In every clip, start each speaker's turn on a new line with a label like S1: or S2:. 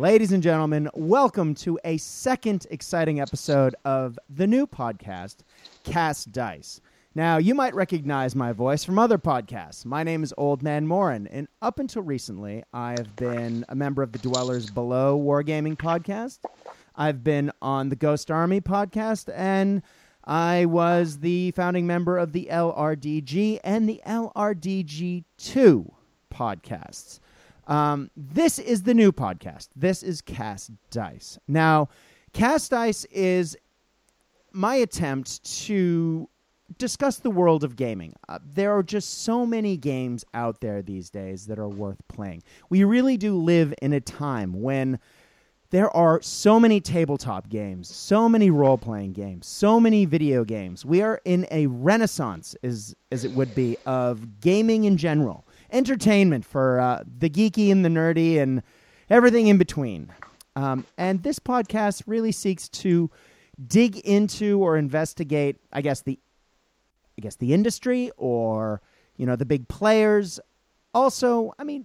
S1: Ladies and gentlemen, welcome to a second exciting episode of the new podcast, Cast Dice. Now, you might recognize my voice from other podcasts. My name is Old Man Morin, and up until recently, I have been a member of the Dwellers Below Wargaming podcast. I've been on the Ghost Army podcast, and I was the founding member of the LRDG and the LRDG2 podcasts. Um, this is the new podcast. This is Cast Dice. Now, Cast Dice is my attempt to discuss the world of gaming. Uh, there are just so many games out there these days that are worth playing. We really do live in a time when there are so many tabletop games, so many role playing games, so many video games. We are in a renaissance, as, as it would be, of gaming in general entertainment for uh, the geeky and the nerdy and everything in between. Um, and this podcast really seeks to dig into or investigate, I guess the, I guess the industry or you know the big players. Also, I mean,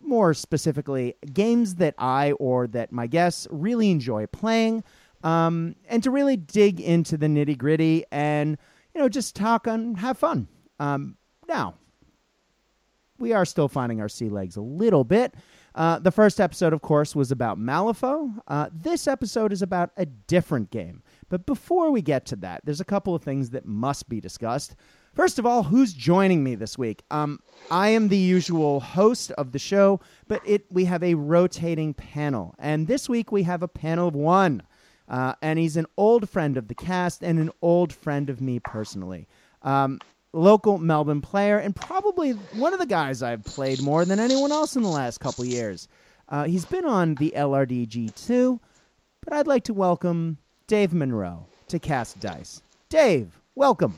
S1: more specifically, games that I or that my guests really enjoy playing, um, and to really dig into the nitty gritty and you know just talk and have fun. Um, now, we are still finding our sea legs a little bit. Uh, the first episode, of course, was about Malifaux. Uh, this episode is about a different game. But before we get to that, there's a couple of things that must be discussed. First of all, who's joining me this week? Um, I am the usual host of the show, but it we have a rotating panel, and this week we have a panel of one, uh, and he's an old friend of the cast and an old friend of me personally. Um, local Melbourne player, and probably one of the guys I've played more than anyone else in the last couple years. Uh, he's been on the LRDG too, but I'd like to welcome Dave Monroe to Cast Dice. Dave, welcome.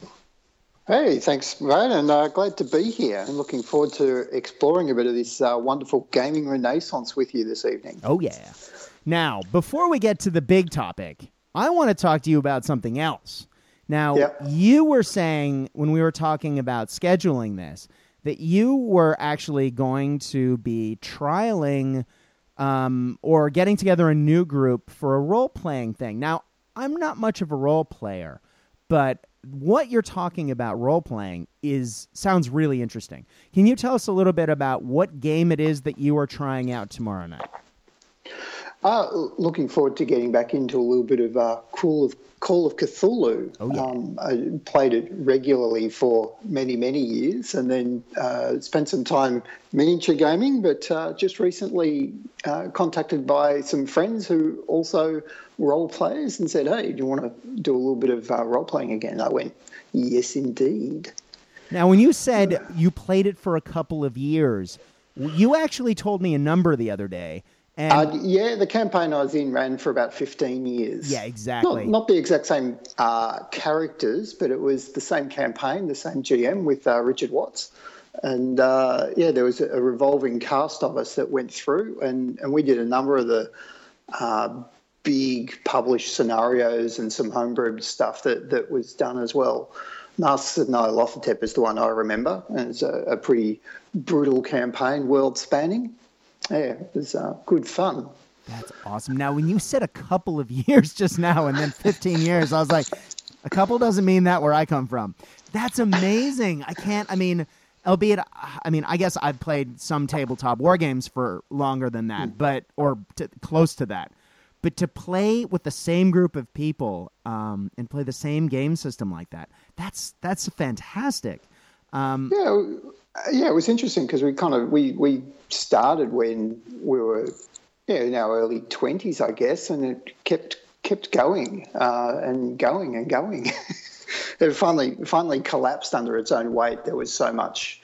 S2: Hey, thanks, mate, and uh, glad to be here. And looking forward to exploring a bit of this uh, wonderful gaming renaissance with you this evening.
S1: Oh yeah. Now, before we get to the big topic, I want to talk to you about something else. Now,
S2: Yep.
S1: you were saying when we were talking about scheduling this that you were actually going to be trialing um, or getting together a new group for a role playing thing. Now, I'm not much of a role player, but what you're talking about role playing is sounds really interesting. Can you tell us a little bit about what game it is that you are trying out tomorrow night?
S2: Uh, looking forward to getting back into a little bit of uh, Call of Call of Cthulhu.
S1: Oh, yeah.
S2: um, I played it regularly for many many years, and then uh, spent some time miniature gaming. But uh, just recently uh, contacted by some friends who also role players and said, "Hey, do you want to do a little bit of uh, role playing again?" I went, "Yes, indeed."
S1: Now, when you said you played it for a couple of years, you actually told me a number the other day. And
S2: Uh, yeah, the campaign I was in ran for about 15 years.
S1: Yeah, exactly.
S2: Not, not the exact same uh, characters, but it was the same campaign, the same GM with uh, Richard Watts. And uh, yeah, there was a revolving cast of us that went through, and, and we did a number of the uh, big published scenarios and some homebrewed stuff that, that was done as well. Masks of Nyarlathotep is the one I remember, and it's a, a pretty brutal campaign, world spanning. Yeah, it was uh, good fun.
S1: That's awesome. Now, when you said a couple of years just now and then 15 years, I was like, a couple doesn't mean that where I come from. That's amazing. I can't, I mean, albeit, I mean, I guess I've played some tabletop war games for longer than that, but, or to, close to that. But to play with the same group of people um, and play the same game system like that, that's, that's fantastic. Um,
S2: Yeah, yeah, it was interesting because we kind of we we started when we were yeah in our early twenties, I guess, and it kept kept going uh, and going and going. it finally finally collapsed under its own weight. There was so much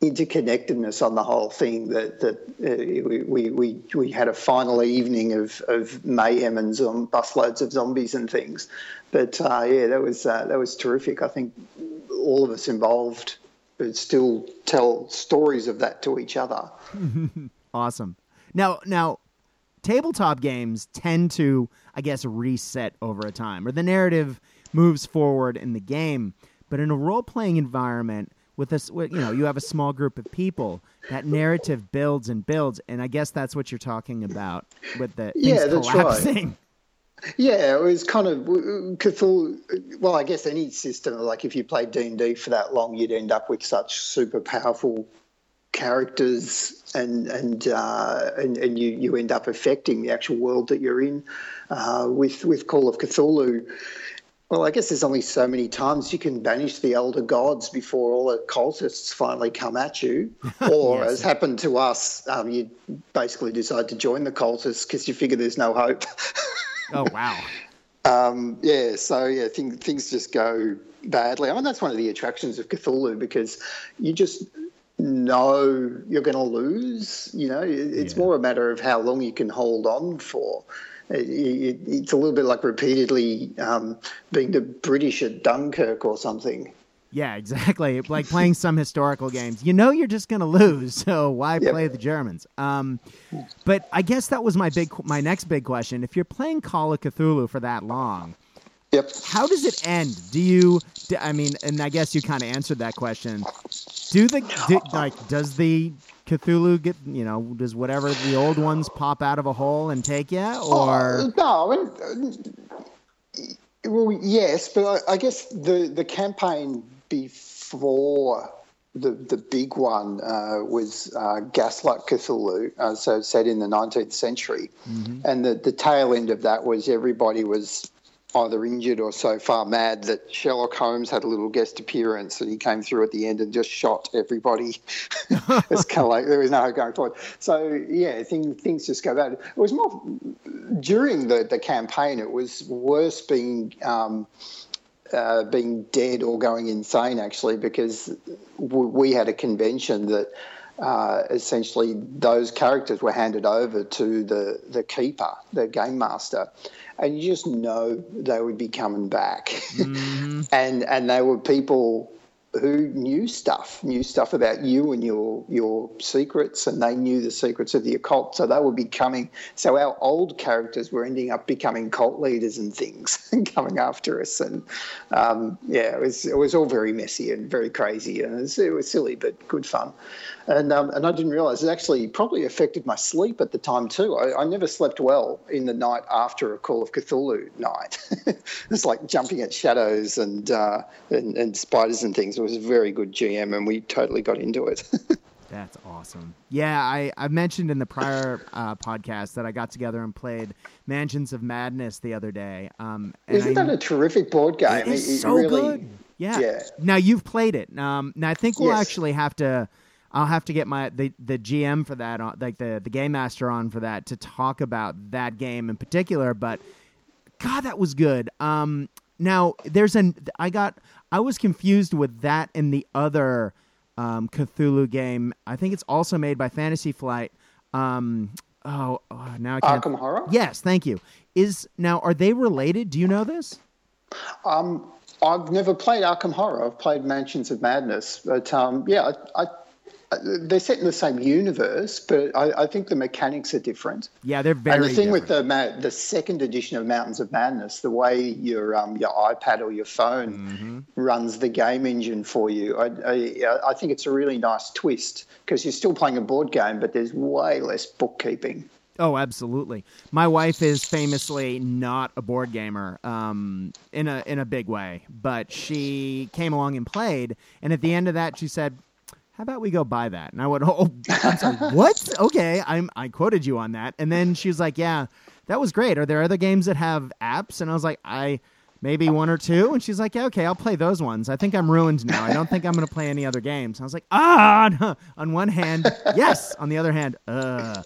S2: interconnectedness on the whole thing that that uh, we, we we had a final evening of of mayhem and zom- busloads of zombies and things. But uh, yeah, that was uh, that was terrific. I think all of us involved still tell stories of that to each other.
S1: Awesome. Now, now, tabletop games tend to, I guess, reset over a time, or the narrative moves forward in the game. But in a role playing environment, with this, you know, you have a small group of people. That narrative builds and builds, and I guess that's what you're talking about with the
S2: Yeah, that's right. Yeah, it was kind of Cthulhu. Well, I guess any system, like if you played D and D for that long, you'd end up with such super powerful characters, and and uh, and, and you you end up affecting the actual world that you're in. Uh, with with Call of Cthulhu, well, I guess there's only so many times you can banish the elder gods before all the cultists finally come at you. Or,
S1: Yes.
S2: as happened to us, um, you basically decide to join the cultists because you figure there's no hope.
S1: Oh wow.
S2: Um, yeah, so yeah, things things just go badly. I mean, that's one of the attractions of Cthulhu because you just know you're going to lose. You know, it's
S1: Yeah.
S2: more a matter of how long you can hold on for. It, it, it's a little bit like repeatedly um, being the British at Dunkirk or something.
S1: Yeah, exactly. Like playing some historical games. You know you're just going to lose, so why
S2: Yep.
S1: play the Germans? Um, but I guess that was my big my next big question. If you're playing Call of Cthulhu for that long,
S2: Yep.
S1: how does it end? Do you d- I mean, and I guess you kind of answered that question. Do the do, like does the Cthulhu get, you know, does whatever the old ones pop out of a hole and take you or
S2: Oh, no, I mean, uh, well, yes, but I, I guess the the campaign before the the big one uh, was uh, Gaslight Cthulhu, uh, so set in the 19th century, and the the tail end of that was everybody was either injured or so far mad that Sherlock Holmes had a little guest appearance and he came through at the end and just shot everybody. it's kind of like there was no going forward. So yeah, things things just go bad. It was more during the, the campaign. It was worse being um, uh, being dead or going insane actually because w- we had a convention that. Uh, essentially, those characters were handed over to the, the keeper, the game master, and you just know they would be coming back. and and they were people who knew stuff, knew stuff about you and your your secrets, and they knew the secrets of the occult. So they were becoming. So our old characters were ending up becoming cult leaders and things, and coming after us. And um, yeah, it was it was all very messy and very crazy, and it was, it was silly but good fun. And um, and I didn't realise it actually probably affected my sleep at the time too. I, I never slept well in the night after a Call of Cthulhu night. it's like jumping at shadows and, uh, and and spiders and things. It was a very good GM, and we totally got into it.
S1: That's awesome. Yeah, I, I mentioned in the prior uh, podcast that I got together and played Mansions of Madness the other day. Um, and
S2: Isn't
S1: I,
S2: that a terrific board game?
S1: it is
S2: It- it
S1: so
S2: really-
S1: good. Yeah.
S2: yeah.
S1: Now you've played it. Um, now I think we'll
S2: Yes.
S1: actually have to. I'll have to get my the, the GM for that, on, like the the game master on for that to talk about that game in particular. But God, that was good. Um, now there's an I got I was confused with that and the other um, Cthulhu game. I think it's also made by Fantasy Flight. Um, oh, oh, now I can't.
S2: Arkham Horror.
S1: Yes, thank you. Is now are they related? Do you know this?
S2: Um, I've never played Arkham Horror. I've played Mansions of Madness, but um, yeah, I, I, they're set in the same universe, but I, I think the mechanics are different.
S1: Yeah, they're very.
S2: and the thing
S1: different.
S2: with the the second edition of Mountains of Madness, the way your um, your iPad or your phone
S1: Mm-hmm.
S2: runs the game engine for you, I, I, I think it's a really nice twist because you're still playing a board game, but there's way less bookkeeping.
S1: Oh, absolutely. My wife is famously not a board gamer, um, in a in a big way. But she came along and played, and at the end of that, she said, "How about we go buy that?" And I went, "Oh, I'm what? Okay, I'm I quoted you on that." And then she was like, "Yeah, that was great. Are there other games that have apps?" And I was like, "I." Maybe one or two, and she's like, yeah, "Okay, I'll play those ones." I think I'm ruined now. I don't think I'm going to play any other games. I was like, "Ah!" no." On one hand, yes. On the other hand, uh.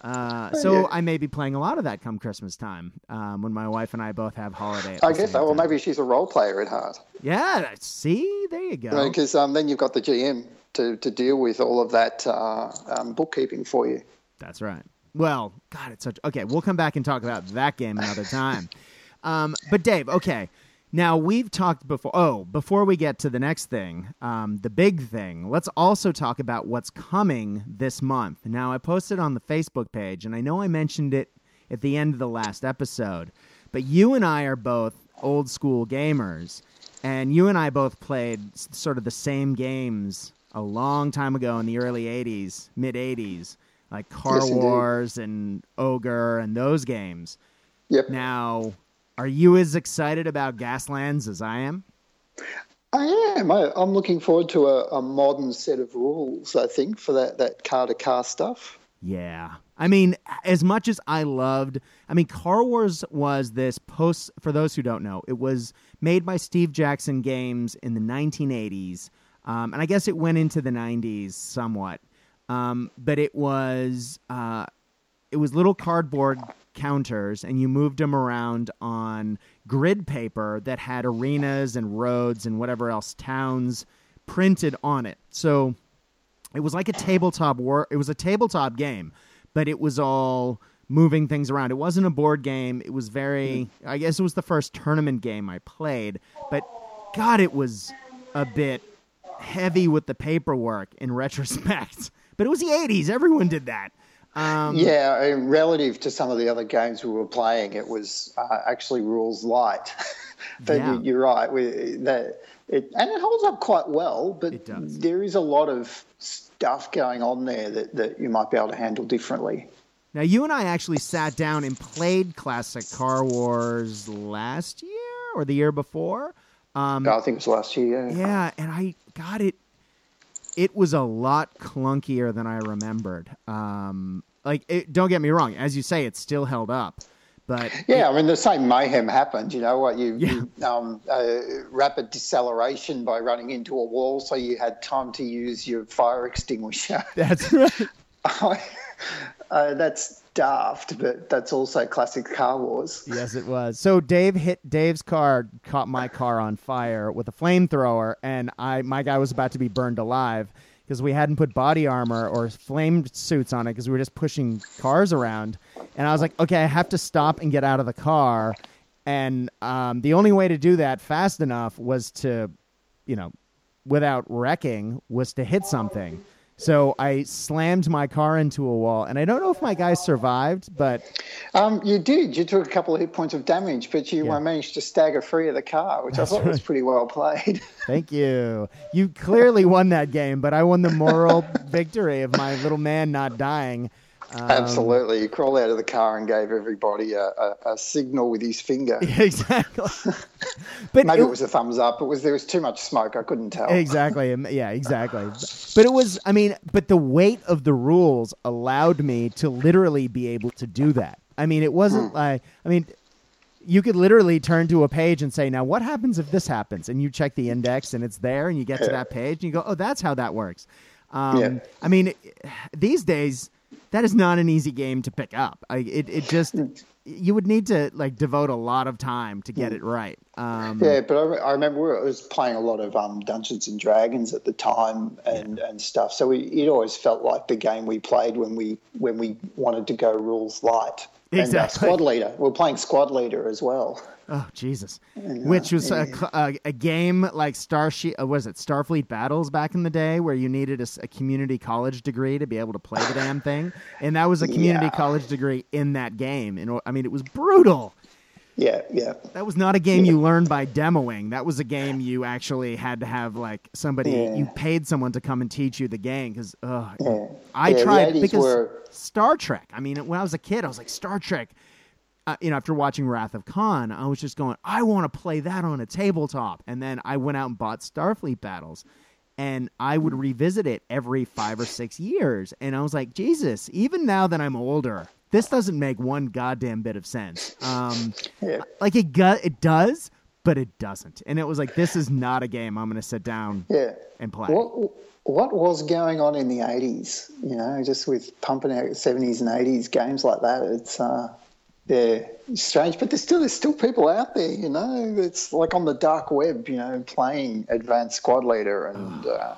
S1: Uh, so. I may be playing a lot of that come Christmas time um, when my wife and I both have holiday. At
S2: I guess so. Or
S1: time.
S2: maybe she's a role player at heart.
S1: Yeah, see, there you go.
S2: Because um, then you've got the GM to, to deal with all of that uh, um, bookkeeping for you.
S1: That's right. Well, God, it's such. Okay, we'll come back and talk about that game another time. um, but Dave, okay. Now we've talked before. Oh, before we get to the next thing, um, the big thing. Let's also talk about what's coming this month. Now I posted on the Facebook page, and I know I mentioned it at the end of the last episode, but you and I are both old school gamers, and you and I both played sort of the same games a long time ago in the early '80s, mid '80s, like Car
S2: Yes.
S1: Wars and Ogre and those games.
S2: Yep.
S1: Now, are you as excited about Gaslands as I am?
S2: I am. I, I'm looking forward to a, a modern set of rules. I think for that that car to car stuff.
S1: Yeah. I mean, as much as I loved, I mean, Car Wars was this post, for those who don't know, it was made by Steve Jackson Games in the 1980s. Um, and I guess it went into the 90s somewhat. Um, but it was, uh, it was little cardboard counters and you moved them around on grid paper that had arenas and roads and whatever else towns printed on it. So it was like a tabletop war it was a tabletop game but it was all moving things around it wasn't a board game it was very i guess it was the first tournament game i played but god it was a bit heavy with the paperwork in retrospect but it was the 80s everyone did that um,
S2: Yeah, relative to some of the other games we were playing, it was uh, actually rules light. but
S1: Yeah.
S2: you, you're right. We, that it, and it holds up quite well. But there is a lot of stuff going on there that, that you might be able to handle differently.
S1: now you and i actually sat down and played classic car wars last year or the year before um,
S2: I think it was last year. Yeah.
S1: Yeah, and I got it. It was a lot clunkier than I remembered. Um, like, it, don't get me wrong. As you say, it still held up, but
S2: Yeah, I mean the same mayhem happened. You know what? You,
S1: Yeah.
S2: you um, uh, rapid deceleration by running into a wall, so you had time to use your fire extinguisher.
S1: that's right.
S2: uh, that's daft, but that's also classic Car Wars.
S1: yes, it was. So Dave hit Dave's car, caught my car on fire with a flamethrower, and I my guy was about to be burned alive because we hadn't put body armor or flame suits on it because we were just pushing cars around. And I was like, okay, I have to stop and get out of the car. And um, the only way to do that fast enough was to, you know, without wrecking, was to hit something. So I slammed my car into a wall, and I don't know if my guy survived, but
S2: Um, you did. You took a couple of hit points of damage, but you
S1: Yeah.
S2: managed to stagger free of the car, which
S1: That's
S2: I thought was pretty well played.
S1: Thank you. You clearly won that game, but I won the moral victory of my little man not dying. Um,
S2: Absolutely. He crawled out of the car and gave everybody a, a, a signal with his finger.
S1: Exactly. but
S2: Maybe
S1: it-
S2: it was a thumbs up. It was there was too much smoke. I couldn't tell.
S1: exactly. Yeah, exactly. But it was, I mean, but the weight of the rules allowed me to literally be able to do that. I mean, it wasn't like, I mean, you could literally turn to a page and say, now what happens if this happens? And you check the index and it's there and you get to that page and you go, oh, that's how that works. Um,
S2: Yeah.
S1: I mean, these days, that is not an easy game to pick up. I, it, it just, you would need to like devote a lot of time to get it right. Um,
S2: Yeah, but I, re- I remember I was playing a lot of um, Dungeons and Dragons at the time and, and stuff. So we, it always felt like the game we played when we when we wanted to go rules light. And uh,
S1: Exactly.
S2: squad leader. We are playing squad leader as well.
S1: Oh Jesus! Which was a, a, a game like Starship. Uh, was it Starfleet Battles back in the day, where you needed a community college degree to be able to play the damn thing, and that was a community
S2: Yeah.
S1: college degree in that game. And I mean, it was brutal.
S2: Yeah, yeah.
S1: That was not a game you learned by demoing. That was a game you actually had to have like somebody.
S2: Yeah.
S1: You paid someone to come and teach you the game because uh,
S2: Yeah.
S1: I
S2: Yeah,
S1: tried because
S2: were-
S1: Star Trek. I mean, when I was a kid, I was like Star Trek. Uh, you know, after watching Wrath of Khan, I was just going, I want to play that on a tabletop. And then I went out and bought Starfleet Battles, and I would revisit it every five or six years. And I was like, Jesus, even now that I'm older, this doesn't make one goddamn bit of sense. Um,
S2: Yeah.
S1: like it, gu- it does, but it doesn't. And it was like, this is not a game I'm going to sit down
S2: Yeah.
S1: and play.
S2: What what was going on in the eighties? You know, just with pumping out seventies and eighties games like that. It's uh, yeah, strange, but there's still there's still people out there. You know, it's like on the dark web. You know, playing Advanced Squad Leader, and uh,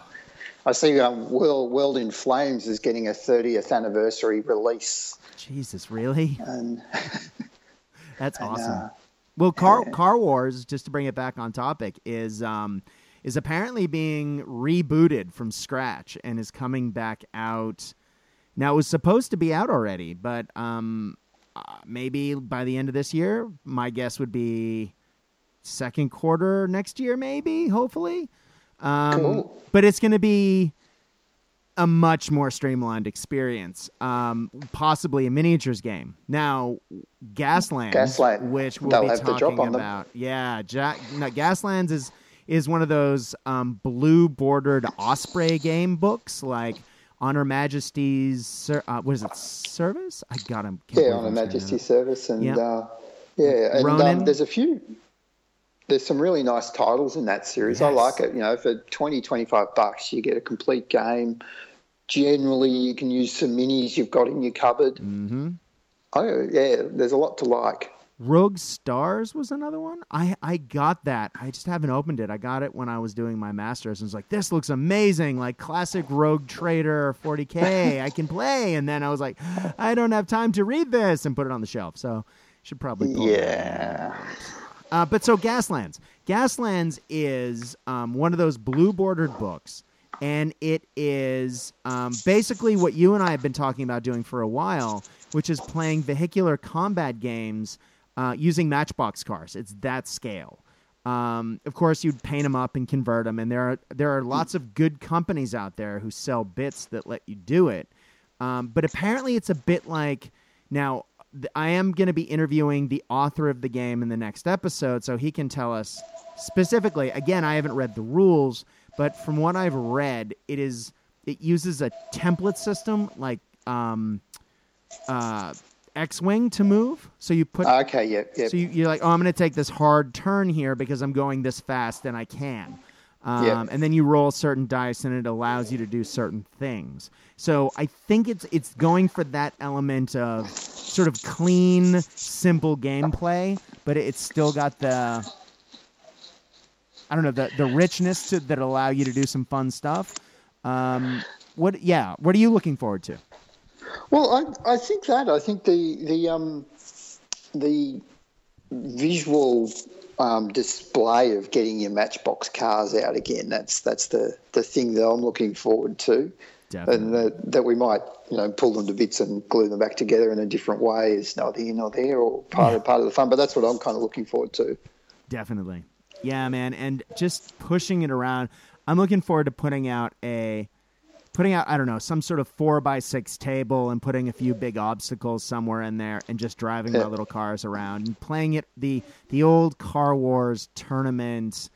S2: I see um, World World in Flames is getting a 30th anniversary release,
S1: Jesus, really?
S2: and
S1: That's
S2: And,
S1: awesome.
S2: uh,
S1: well, Car Car Wars, just to bring it back on topic, is um is apparently being rebooted from scratch and is coming back out. Now it was supposed to be out already, but um uh, maybe by the end of this year, my guess would be second quarter next year, maybe, hopefully. Um,
S2: Cool.
S1: But it's going to be a much more streamlined experience, um, possibly a miniatures game. Now, Gaslands,
S2: Gasland.
S1: which we'll
S2: They'll
S1: be talking
S2: drop on them.
S1: about. Yeah, Jack, no, Gaslands is is one of those um, blue bordered Osprey game books, like Honor Majesty's. Ser- uh, what is it? Service? I got him.
S2: Yeah, on a Majesty service, and
S1: Yeah.
S2: uh, yeah, and um, there's a few. There's some really nice titles in that series. I like it. You know, for 20, 25 bucks, you get a complete game. Generally, you can use some minis you've got in your cupboard.
S1: Mm-hmm.
S2: Oh, yeah, there's a lot to like.
S1: Rogue Stars was another one. I I got that. I just haven't opened it. I got it when I was doing my masters and was like, this looks amazing, like classic Rogue Trader 40k. I can play. And then I was like, I don't have time to read this and put it on the shelf. So should probably
S2: Yeah.
S1: Uh, but so Gaslands. Gaslands is um, one of those blue bordered books. And it is um, basically what you and I have been talking about doing for a while, which is playing vehicular combat games uh, using Matchbox cars. It's that scale. Um, of course, you'd paint them up and convert them, and there are there are lots of good companies out there who sell bits that let you do it. Um, but apparently, it's a bit like now. I am going to be interviewing the author of the game in the next episode, so he can tell us specifically. Again, I haven't read the rules, but from what I've read, it is it uses a template system like um, uh, X-wing to move. So you put
S2: Okay, yeah, yeah.
S1: so you, you're like, oh, I'm going to take this hard turn here because I'm going this fast and I can. Um,
S2: Yeah.
S1: And then you roll certain dice and it allows you to do certain things. So I think it's it's going for that element of sort of clean, simple gameplay, but it's still got the I don't know the the richness to that allow you to do some fun stuff. Um, what? Yeah. What are you looking forward to?
S2: Well, I, I think that I think the the um the visual um, display of getting your Matchbox cars out again. That's that's the the thing that I'm looking forward to, and that, that we might you know pull them to bits and glue them back together in a different way is neither here nor there, or part of part of the fun. But that's what I'm kind of looking forward to.
S1: Definitely. Yeah, man, and just pushing it around. I'm looking forward to putting out a putting out I don't know some sort of four by six table and putting a few big obstacles somewhere in there and just driving my little cars around and playing it the the old Car Wars tournament.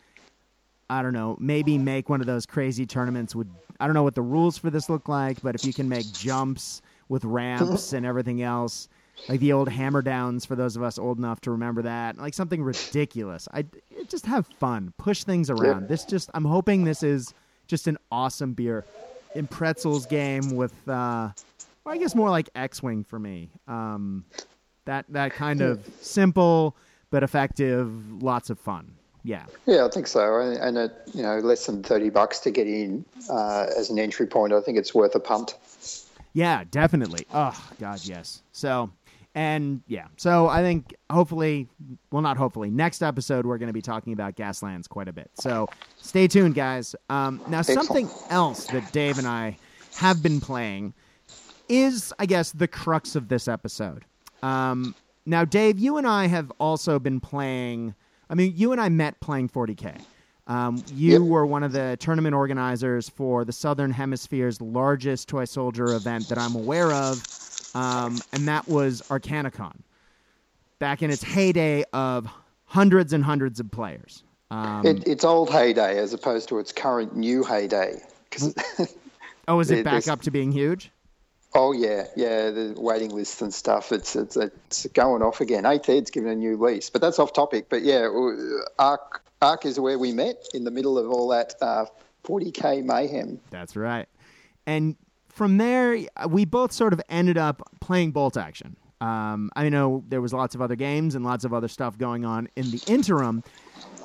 S1: I don't know, maybe make one of those crazy tournaments with I don't know what the rules for this look like, but if you can make jumps with ramps and everything else, like the old hammer downs for those of us old enough to remember that, like something ridiculous. I just have fun, push things around. This just I'm hoping this is just an awesome beer in pretzels game with uh well, I guess more like X-wing for me. Um that that kind of simple but effective, lots of fun. Yeah.
S2: Yeah, I think so. And, and at you know less than thirty bucks to get in uh, as an entry point, I think it's worth a punt.
S1: Yeah, definitely. Oh God, yes. So, and yeah, so I think hopefully, well, not hopefully, next episode we're going to be talking about Gaslands quite a bit. So stay tuned, guys. Um, now, something else that Dave and I have been playing is, I guess, the crux of this episode. Um, now, Dave, you and I have also been playing. I mean, you and I met playing 40k. Um, you
S2: Yep.
S1: were one of the tournament organizers for the Southern Hemisphere's largest toy soldier event that I'm aware of, um, and that was Arcanicon. Back in its heyday of hundreds and hundreds of players. Um,
S2: It, it's old heyday as opposed to its current new heyday.
S1: oh, is it back up to being huge?
S2: oh yeah, yeah, the waiting lists and stuff. It's it's it's going off again. Eighth Ed's given a new lease, but that's off topic. But yeah, Arc Arc is where we met in the middle of all that uh, 40k mayhem.
S1: That's right. And from there, we both sort of ended up playing Bolt Action. Um, I know there was lots of other games and lots of other stuff going on in the interim,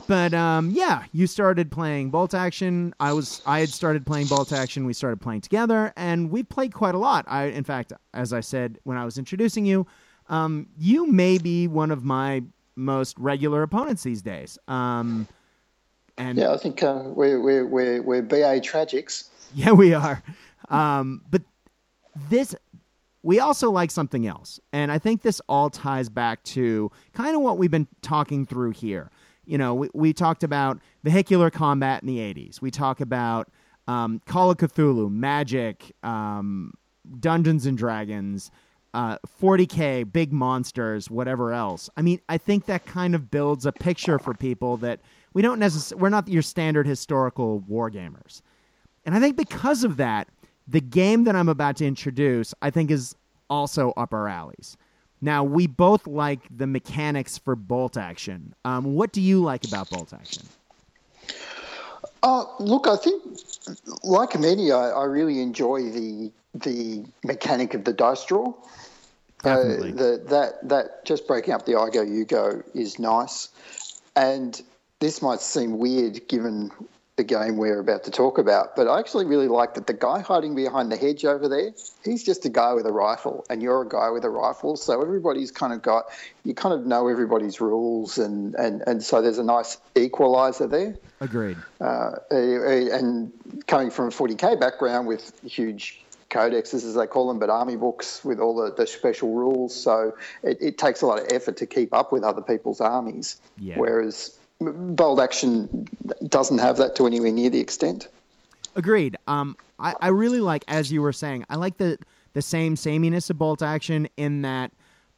S1: but um, yeah, you started playing Bolt Action. I was I had started playing Bolt Action. We started playing together, and we played quite a lot. I, in fact, as I said when I was introducing you, um, you may be one of my most regular opponents these days. Um, and
S2: Yeah, I think uh, we're we're we're we're BA tragics.
S1: Yeah, we are. Um, but this, we also like something else. And I think this all ties back to kind of what we've been talking through here. you know, we, we talked about vehicular combat in the 80s. We talk about um, Call of Cthulhu, Magic, um, Dungeons and Dragons, uh, 40K, big monsters, whatever else. I mean, I think that kind of builds a picture for people that we don't necessarily, we're not your standard historical war gamers. And I think because of that, the game that I'm about to introduce, I think, is also up our alleys. Now, we both like the mechanics for bolt action. Um, what do you like about bolt action?
S2: Uh, look, I think, like many, I, I really enjoy the the mechanic of the dice draw. Uh, the, that that just breaking up the I go you go is nice, and this might seem weird given the game we're about to talk about, but I actually really like that the guy hiding behind the hedge over there, he's just a guy with a rifle, and you're a guy with a rifle. So everybody's kind of got, you kind of know everybody's rules, and, and, and so there's a nice equalizer there.
S1: Agreed.
S2: Uh, and coming from a 40k background with huge codexes, as they call them, but army books with all the, the special rules. So it, it, takes a lot of effort to keep up with other people's armies.
S1: Yeah.
S2: Whereas bolt action doesn't have that to anywhere near the extent.
S1: Agreed. Um, I, I really like, as you were saying, I like the the same sameness of bolt action in that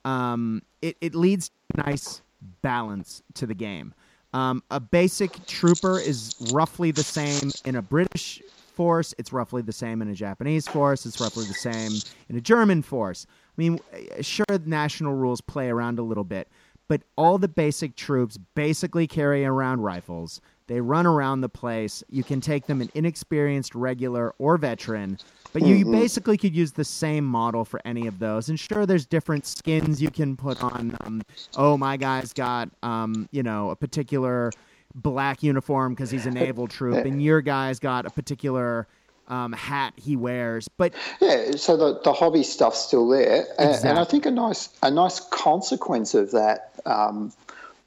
S1: um, it, it leads nice balance to the game. Um, a basic trooper is roughly the same in a British force. It's roughly the same in a Japanese force. It's roughly the same in a German force. I mean, sure, national rules play around a little bit, but all the basic troops basically carry around rifles. They run around the place. You can take them an inexperienced regular or veteran, but you, mm-hmm. you basically could use the same model for any of those. And sure, there's different skins you can put on. Um, oh, my guy's got, um, you know, a particular black uniform because he's a naval troop, and your guy's got a particular um, hat he wears. But
S2: yeah, so the, the hobby stuff's still there, exactly. and, I think a nice a nice consequence of that. Um,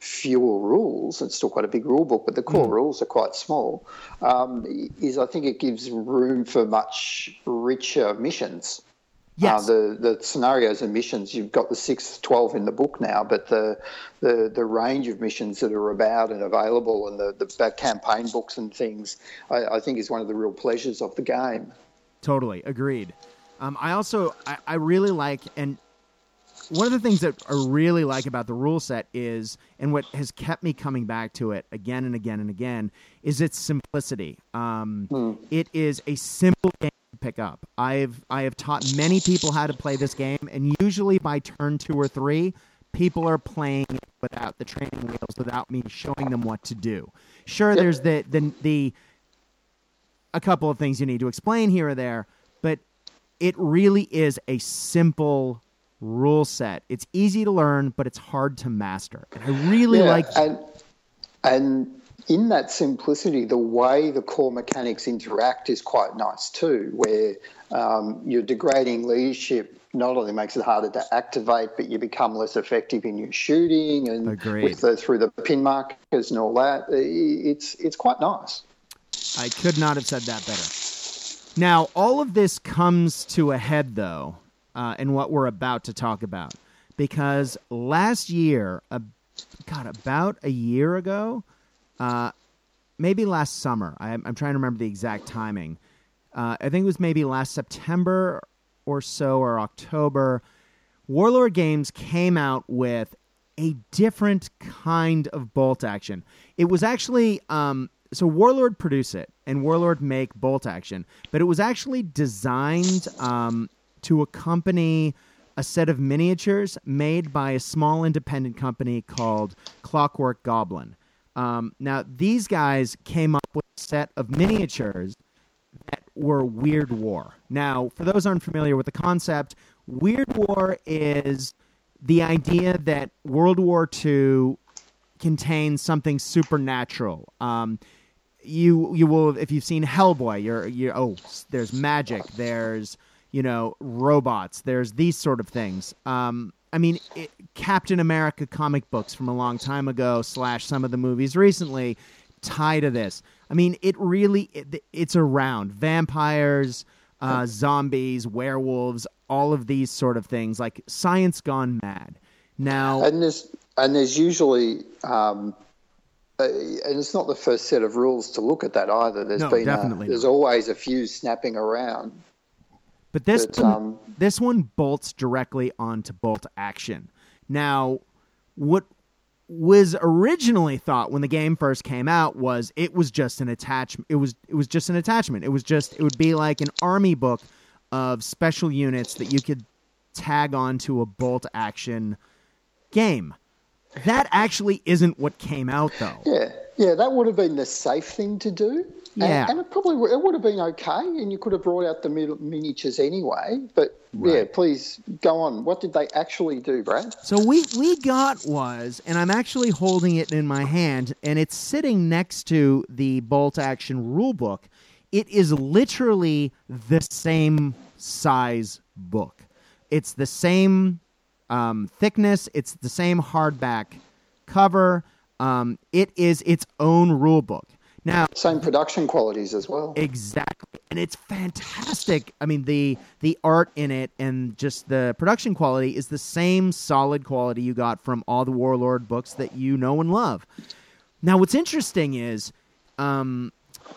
S2: fewer rules, it's still quite a big rule book, but the core mm. rules are quite small, um, is I think it gives room for much richer missions.
S1: Yes.
S2: Uh, the the scenarios and missions you've got the six, 12 in the book now, but the the the range of missions that are about and available, and the the campaign books and things, I, I think is one of the real pleasures of the game.
S1: Totally agreed. Um, I also I, I really like and one of the things that I really like about the rule set is, and what has kept me coming back to it again and again and again, is its simplicity. Um, mm. It is a simple game pick up. I've I have taught many people how to play this game, and usually by turn two or three, people are playing without the training wheels, without me showing them what to do. Sure, yep. there's the, the the a couple of things you need to explain here or there, but it really is a simple rule set. It's easy to learn, but it's hard to master. And I really
S2: yeah,
S1: like
S2: and and in that simplicity, the way the core mechanics interact is quite nice too, where um, you're degrading leadership not only makes it harder to activate, but you become less effective in your shooting and with the, through the pin markers and all that. It's it's quite nice.
S1: I could not have said that better. Now, all of this comes to a head, though, uh, in what we're about to talk about, because last year, uh, God, about a year ago, uh, maybe last summer. I, am trying to remember the exact timing. Uh, I think it was maybe last September or so or October. Warlord Games came out with a different kind of bolt action. It was actually um, so Warlord produce it and Warlord make bolt action, but it was actually designed um, to accompany a set of miniatures made by a small independent company called Clockwork Goblin. Um, now, these guys came up with a set of miniatures that were Weird War. Now, for those unfamiliar with the concept, Weird War is the idea that World War II contains something supernatural. Um, you you will if you've seen Hellboy, you're you oh there's magic, there's you know robots, there's these sort of things. Um, I mean, it, Captain America comic books from a long time ago, slash some of the movies recently, tie to this. I mean, it really it, it's around vampires, uh, zombies, werewolves, all of these sort of things, like science gone mad. Now,
S2: and there's and there's usually um, uh, and it's not the first set of rules to look at that either. There's
S1: No,
S2: been
S1: definitely
S2: a, there's
S1: not.
S2: always a few snapping around.
S1: But this
S2: But,
S1: one,
S2: um,
S1: this one bolts directly onto bolt action. Now, what was originally thought when the game first came out was it was just an attachment. It was it was just an attachment. It was just it would be like an army book of special units that you could tag onto a bolt action game. That actually isn't what came out though.
S2: Yeah, yeah, that would have been the safe thing to do. And-
S1: Yeah.
S2: and, it probably would- it would have been okay, and you could have brought out the miniatures anyway. But yeah, please go on. What did they actually do, Brad?
S1: So we we got was, and I'm actually holding it in my hand, and it's sitting next to the bolt action rule book. It is literally the same size book. It's the same um, thickness. It's the same hardback cover. Um, it is its own rule book. Now,
S2: Same production qualities as well.
S1: Exactly, and it's fantastic. I mean the the art in it and just the production quality is the same solid quality you got from all the Warlord books that you know and love. Now, what's interesting is, um,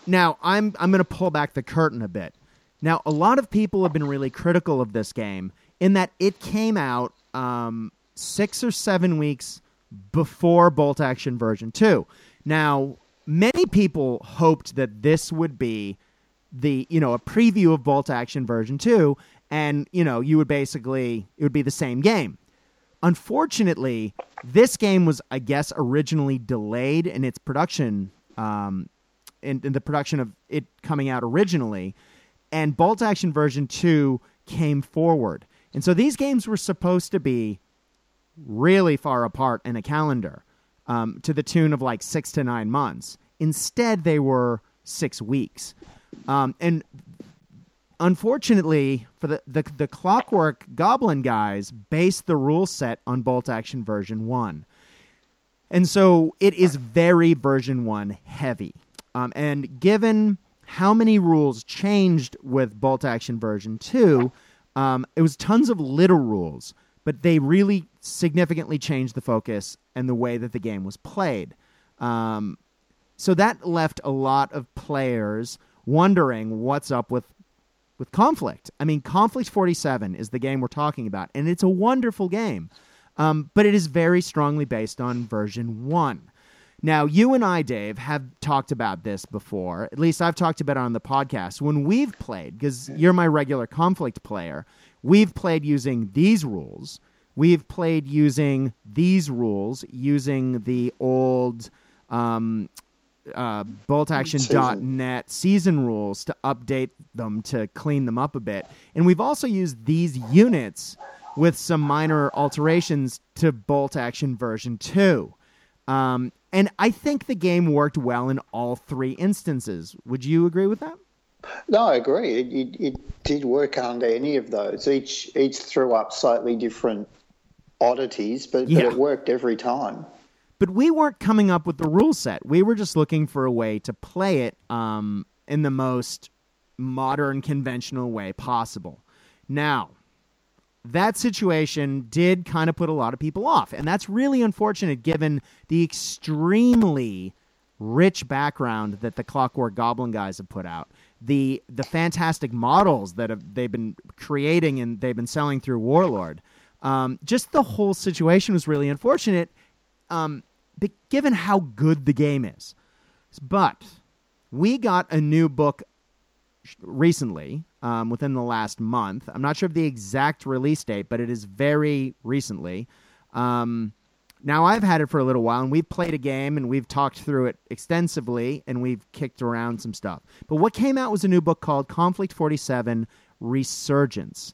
S1: now I'm I'm going to pull back the curtain a bit. Now, a lot of people have been really critical of this game in that it came out um, six or seven weeks before Bolt Action version 2. Now, many people hoped that this would be the, you know, a preview of Bolt Action version 2 and, you know, you would basically it would be the same game. Unfortunately, this game was, I guess, originally delayed in its production, um, in, in the production of it coming out originally, and Bolt Action version 2 came forward. And so these games were supposed to be really far apart in a calendar um, to the tune of like six to nine months. Instead, they were six weeks. Um, and unfortunately, for the, the, the Clockwork Goblin guys, based the rule set on Bolt Action version 1. And so it is very version 1 heavy. Um, and given how many rules changed with Bolt Action version 2, um, it was tons of little rules, but they really significantly changed the focus and the way that the game was played. Um, so that left a lot of players wondering what's up with with conflict. I mean, Conflict 47 is the game we're talking about, and it's a wonderful game, um, but it is very strongly based on version 1. Now, you and I, Dave, have talked about this before. At least I've talked about it on the podcast. When we've played, because you're my regular conflict player, we've played using these rules. We've played using these rules, using the old um, uh, boltaction.net season rules to update them to clean them up a bit. And we've also used these units with some minor alterations to Bolt Action version 2. Um, and I think the game worked well in all three instances. Would you agree with that?
S2: No, I agree. It, it, it did work under any of those. Each each threw up slightly different oddities, but,
S1: Yeah.
S2: but it worked every time.
S1: But we weren't coming up with the rule set. We were just looking for a way to play it um, in the most modern, conventional way possible. Now, that situation did kind of put a lot of people off. And that's really unfortunate given the extremely rich background that the Clockwork Goblin guys have put out. The the fantastic models that have, they've been creating and they've been selling through Warlord. Um, just the whole situation was really unfortunate, um, given how good the game is. But we got a new book recently, um, within the last month. I'm not sure of the exact release date, but it is very recently. Um, now I've had it for a little while, and we've played a game and we've talked through it extensively, and we've kicked around some stuff. But what came out was a new book called Conflict 47 Resurgence.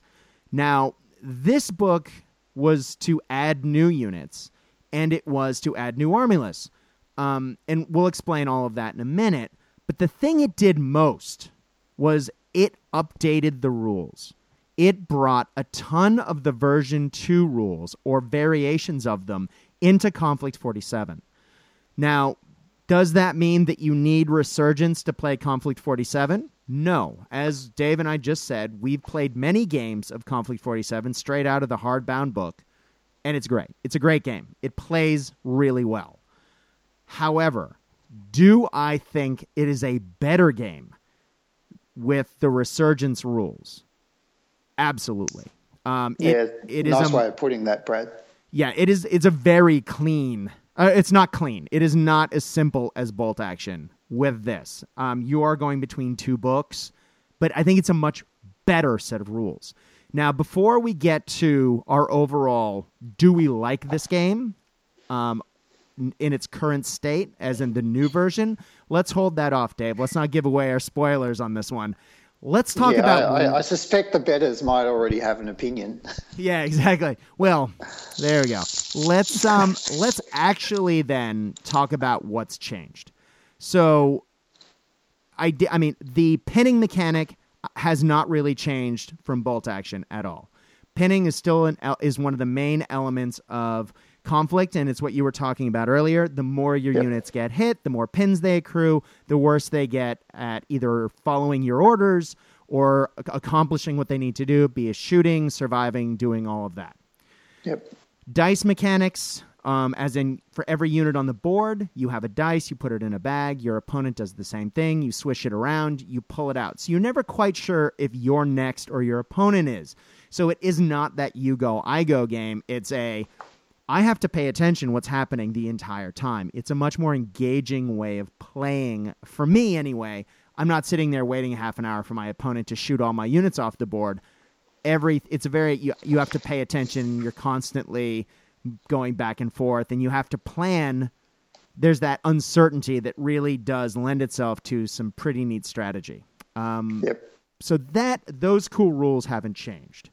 S1: Now, this book was to add new units, and it was to add new army lists. Um, and we'll explain all of that in a minute. But the thing it did most was it updated the rules. It brought a ton of the version 2 rules or variations of them into Conflict 47. Now, does that mean that you need Resurgence to play Conflict 47? No. As Dave and I just said, we've played many games of Conflict 47 straight out of the hardbound book, and it's great. It's a great game. It plays really well. However, do I think it is a better game with the resurgence rules? Absolutely. Um, it,
S2: yeah,
S1: it
S2: nice
S1: is a,
S2: way of putting that, Brad.
S1: Yeah, it is. It's a very clean. Uh, it's not clean. It is not as simple as bolt action with this. Um, you are going between two books, but I think it's a much better set of rules. Now, before we get to our overall, do we like this game um, in its current state, as in the new version? Let's hold that off, Dave. Let's not give away our spoilers on this one. Let's talk
S2: yeah,
S1: about.
S2: I, I, I, suspect the betters might already have an opinion.
S1: Yeah, exactly. Well, there we go. Let's um, let's actually then talk about what's changed. So, I di- I mean, the pinning mechanic uh, has not really changed from bolt action at all. Pinning is still an is one of the main elements of conflict, and it's what you were talking about earlier. The more your yep. units get hit, the more pins they accrue, the worse they get at either following your orders or accomplishing what they need to do, be it shooting, surviving, doing all of that.
S2: Yep.
S1: Dice mechanics, um, as in for every unit on the board, you have a dice, you put it in a bag, your opponent does the same thing, you swish it around, you pull it out. So you're never quite sure if you're next or your opponent is. So it is not that you go, I go game. It's a I have to pay attention what's happening the entire time. It's a much more engaging way of playing for me anyway. I'm not sitting there waiting half an hour for my opponent to shoot all my units off the board. Every it's a very you you have to pay attention. You're constantly going back and forth and you have to plan there's that uncertainty that really does lend itself to some pretty neat strategy. Um,
S2: yep.
S1: So that those cool rules haven't changed.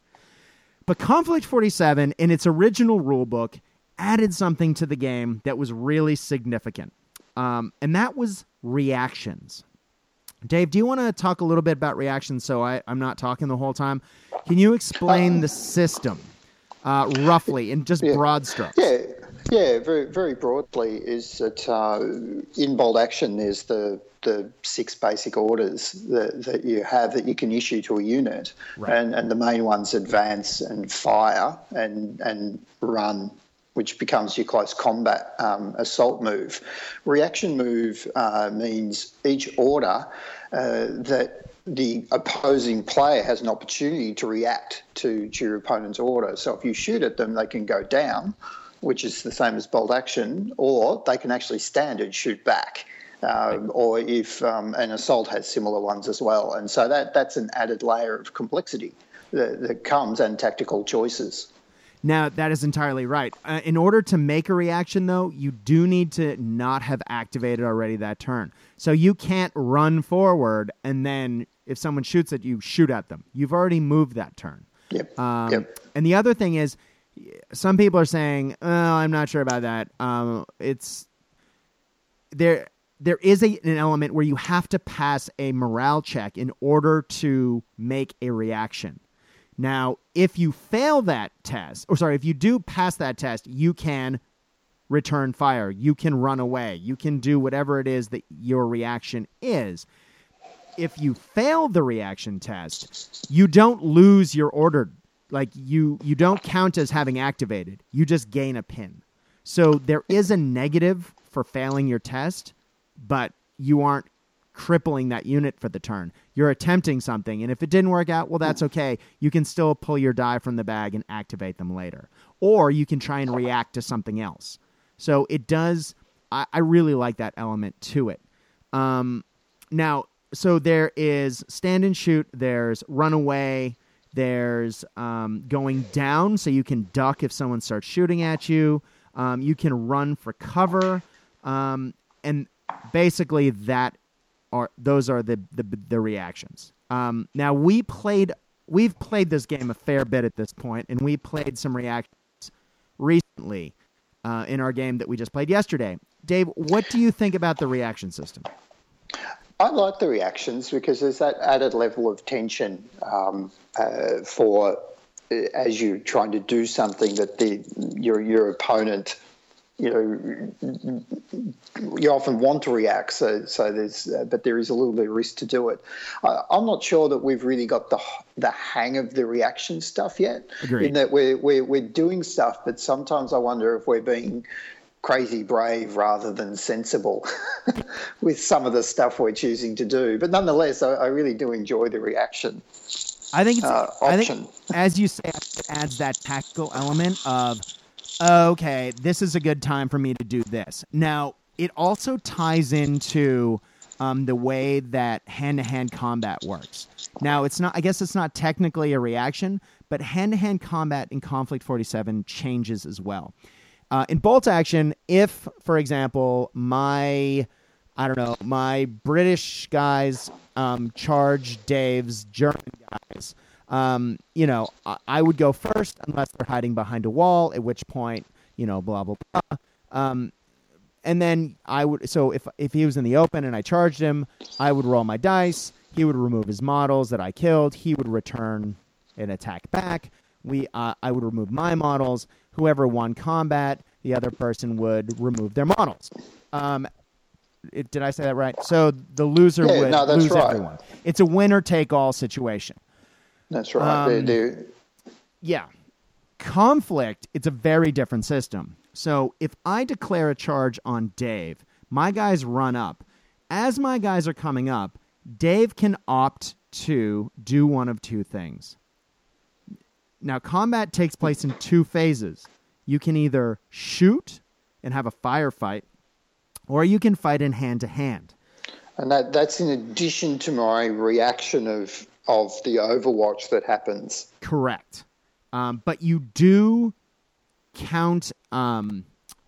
S1: But Conflict 47, in its original rulebook, added something to the game that was really significant, um, and that was reactions. Dave, do you want to talk a little bit about reactions so I, I'm not talking the whole time? Can you explain the system uh, roughly in just
S2: yeah.
S1: broad strokes?
S2: Yeah, yeah, very very broadly is that uh, in bolt action there's the the six basic orders that, that you have that you can issue to a unit, right. and and the main ones advance and fire and and run. Which becomes your close combat um, assault move. Reaction move uh, means each order uh, that the opposing player has an opportunity to react to, to your opponent's order. So if you shoot at them, they can go down, which is the same as bolt action, or they can actually stand and shoot back. Um, or if um, an assault has similar ones as well. And so that, that's an added layer of complexity that, that comes and tactical choices.
S1: Now, that is entirely right. Uh, in order to make a reaction, though, you do need to not have activated already that turn. So you can't run forward and then, if someone shoots at you, shoot at them. You've already moved that turn.
S2: Yep.
S1: Um,
S2: yep.
S1: And the other thing is, some people are saying, "Oh, I'm not sure about that." Um, it's there. There is a, an element where you have to pass a morale check in order to make a reaction. Now, if you fail that test, or sorry, if you do pass that test, you can return fire. You can run away. You can do whatever it is that your reaction is. If you fail the reaction test, you don't lose your order like you you don't count as having activated. You just gain a pin. So there is a negative for failing your test, but you aren't crippling that unit for the turn. You're attempting something, and if it didn't work out, well, that's okay. You can still pull your die from the bag and activate them later. Or you can try and react to something else. So it does, I, I really like that element to it. Um, now, so there is stand and shoot, there's run away, there's um, going down, so you can duck if someone starts shooting at you. Um, you can run for cover, um, and basically that are those are the the, the reactions. Um, now we played, we've played this game a fair bit at this point, and we played some reactions recently uh, in our game that we just played yesterday. Dave, what do you think about the reaction system?
S2: I like the reactions because there's that added level of tension um, uh, for uh, as you're trying to do something that the your your opponent you know you often want to react so so there's uh, but there is a little bit of risk to do it uh, i'm not sure that we've really got the the hang of the reaction stuff yet
S1: Agreed.
S2: in that we're, we're we're doing stuff but sometimes i wonder if we're being crazy brave rather than sensible with some of the stuff we're choosing to do. But nonetheless, I, I really do enjoy the reaction.
S1: I think it's
S2: uh,
S1: I
S2: option.
S1: think as you say, it adds that tactical element of okay, this is a good time for me to do this. Now, it also ties into um, the way that hand-to-hand combat works. Now, it's not. I guess it's not technically a reaction, but hand-to-hand combat in Conflict 47 changes as well. Uh, in bolt action, if, for example, my I don't know, my British guys um, charge Dave's German guys. Um, you know, I, I would go first unless they're hiding behind a wall, at which point, you know, blah blah blah. Um, and then I would so if if he was in the open and I charged him, I would roll my dice. He would remove his models that I killed. He would return an attack back. We uh, I would remove my models. Whoever won combat, the other person would remove their models. Um, it, did I say that right? So the loser
S2: Yeah,
S1: would
S2: no, that's
S1: lose
S2: right.
S1: everyone. It's a winner take all situation.
S2: That's right. They
S1: Um,
S2: do.
S1: Yeah. Conflict, it's a very different system. So if I declare a charge on Dave, my guys run up. As my guys are coming up, Dave can opt to do one of two things. Now, combat takes place in two phases. You can either shoot and have a firefight, or you can fight in hand to hand.
S2: And that, that's in addition to my reaction of of the Overwatch that happens.
S1: Correct. Um, but you do count. Um,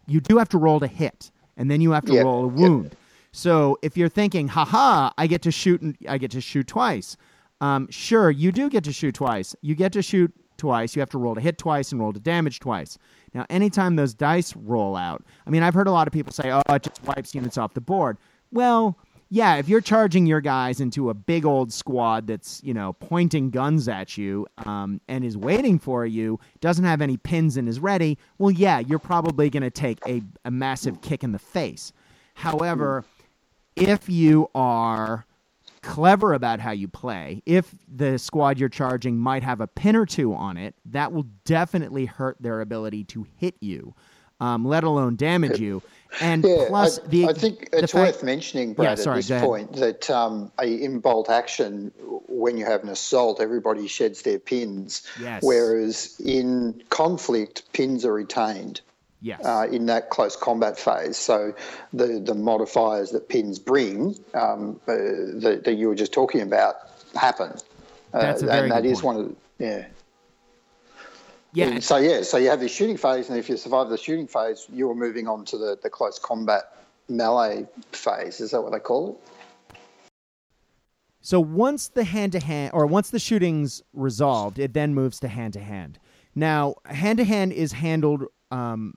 S1: you do have to roll to hit, and then you have to
S2: Yep,
S1: roll a
S2: yep.
S1: wound. So if you're thinking, "Haha, I get to shoot. I get to shoot twice." Um, sure, you do get to shoot twice. You get to shoot twice. You have to roll to hit twice and roll to damage twice. Now, anytime those dice roll out, I mean, I've heard a lot of people say, "Oh, it just wipes units off the board." Well, yeah, if you're charging your guys into a big old squad that's you know pointing guns at you um, and is waiting for you, doesn't have any pins and is ready, well, yeah, you're probably going to take a, a massive kick in the face. However, if you are clever about how you play, if the squad you're charging might have a pin or two on it, that will definitely hurt their ability to hit you, um, let alone damage you. And
S2: Yeah,
S1: plus,
S2: I,
S1: the
S2: I think it's
S1: fact-
S2: worth mentioning, Brad,
S1: sorry,
S2: at this point, that um, a, in bolt action, when you have an assault, everybody sheds their pins.
S1: Yes.
S2: Whereas in conflict, pins are retained.
S1: Yes.
S2: uh, in that close combat phase. So the, the modifiers that pins bring um, uh, that, that you were just talking about happen. Uh,
S1: That's a very
S2: and that is one of the, yeah.
S1: yeah.
S2: So yeah, so you have the shooting phase, and if you survive the shooting phase, you're moving on to the, the close combat melee phase. Is that what they call it?
S1: So once the hand to hand or once the shooting's resolved, it then moves to hand to hand. Now, hand to hand is handled um,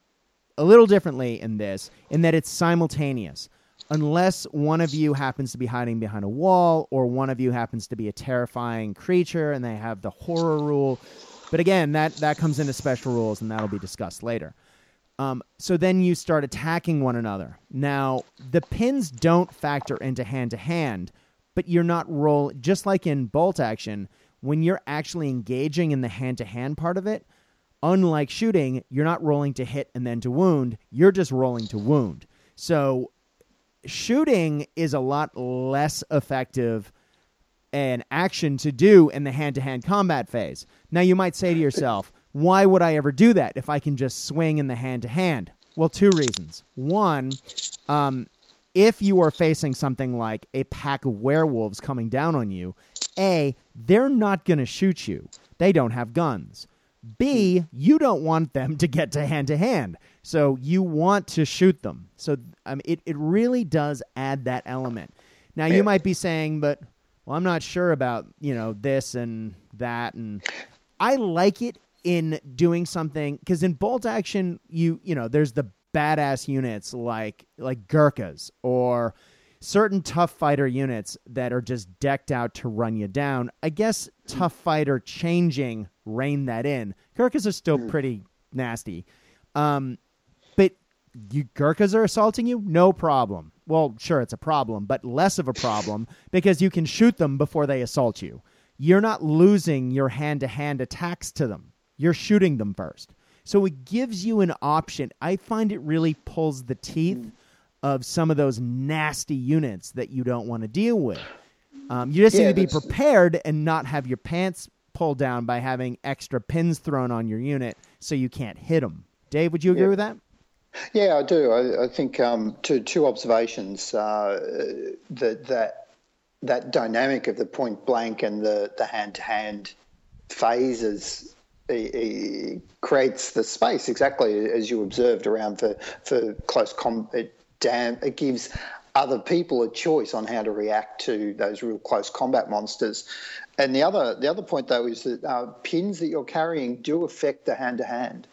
S1: a little differently in this, in that it's simultaneous. Unless one of you happens to be hiding behind a wall, or one of you happens to be a terrifying creature, and they have the horror rule. But again, that that comes into special rules, and that'll be discussed later. Um, so then you start attacking one another. Now, the pins don't factor into hand to hand, but you're not roll just like in bolt action, when you're actually engaging in the hand to hand part of it, unlike shooting, you're not rolling to hit and then to wound, you're just rolling to wound. So shooting is a lot less effective an action to do in the hand to hand combat phase. Now, you might say to yourself, why would I ever do that if I can just swing in the hand to hand? Well, two reasons. One, um, if you are facing something like a pack of werewolves coming down on you, A, they're not going to shoot you, they don't have guns. B, you don't want them to get to hand to hand. So you want to shoot them. So um, it, it really does add that element. Now, you might be saying, but well, I'm not sure about, you know, this and that. And I like it in doing something because in bolt action, you, you know, there's the badass units like, like Gurkhas or certain tough fighter units that are just decked out to run you down. I guess tough fighter changing rein that in. Gurkhas are still pretty nasty. Um, but you Gurkhas are assaulting you, no problem. Well, sure, it's a problem, but less of a problem because you can shoot them before they assault you. You're not losing your hand to hand attacks to them. You're shooting them first. So it gives you an option. I find it really pulls the teeth of some of those nasty units that you don't want to deal with. Um, you just
S2: Yeah,
S1: need to be
S2: that's-
S1: prepared and not have your pants pulled down by having extra pins thrown on your unit so you can't hit them. Dave, would you agree
S2: Yeah.
S1: with that?
S2: Yeah, I do. I, I think um, two two observations uh, that that that dynamic of the point blank and the the hand to hand phases eh, eh, creates the space exactly as you observed around for for close com. It, damn, it gives other people a choice on how to react to those real close combat monsters. And the other the other point though is that uh, pins that you're carrying do affect the hand to hand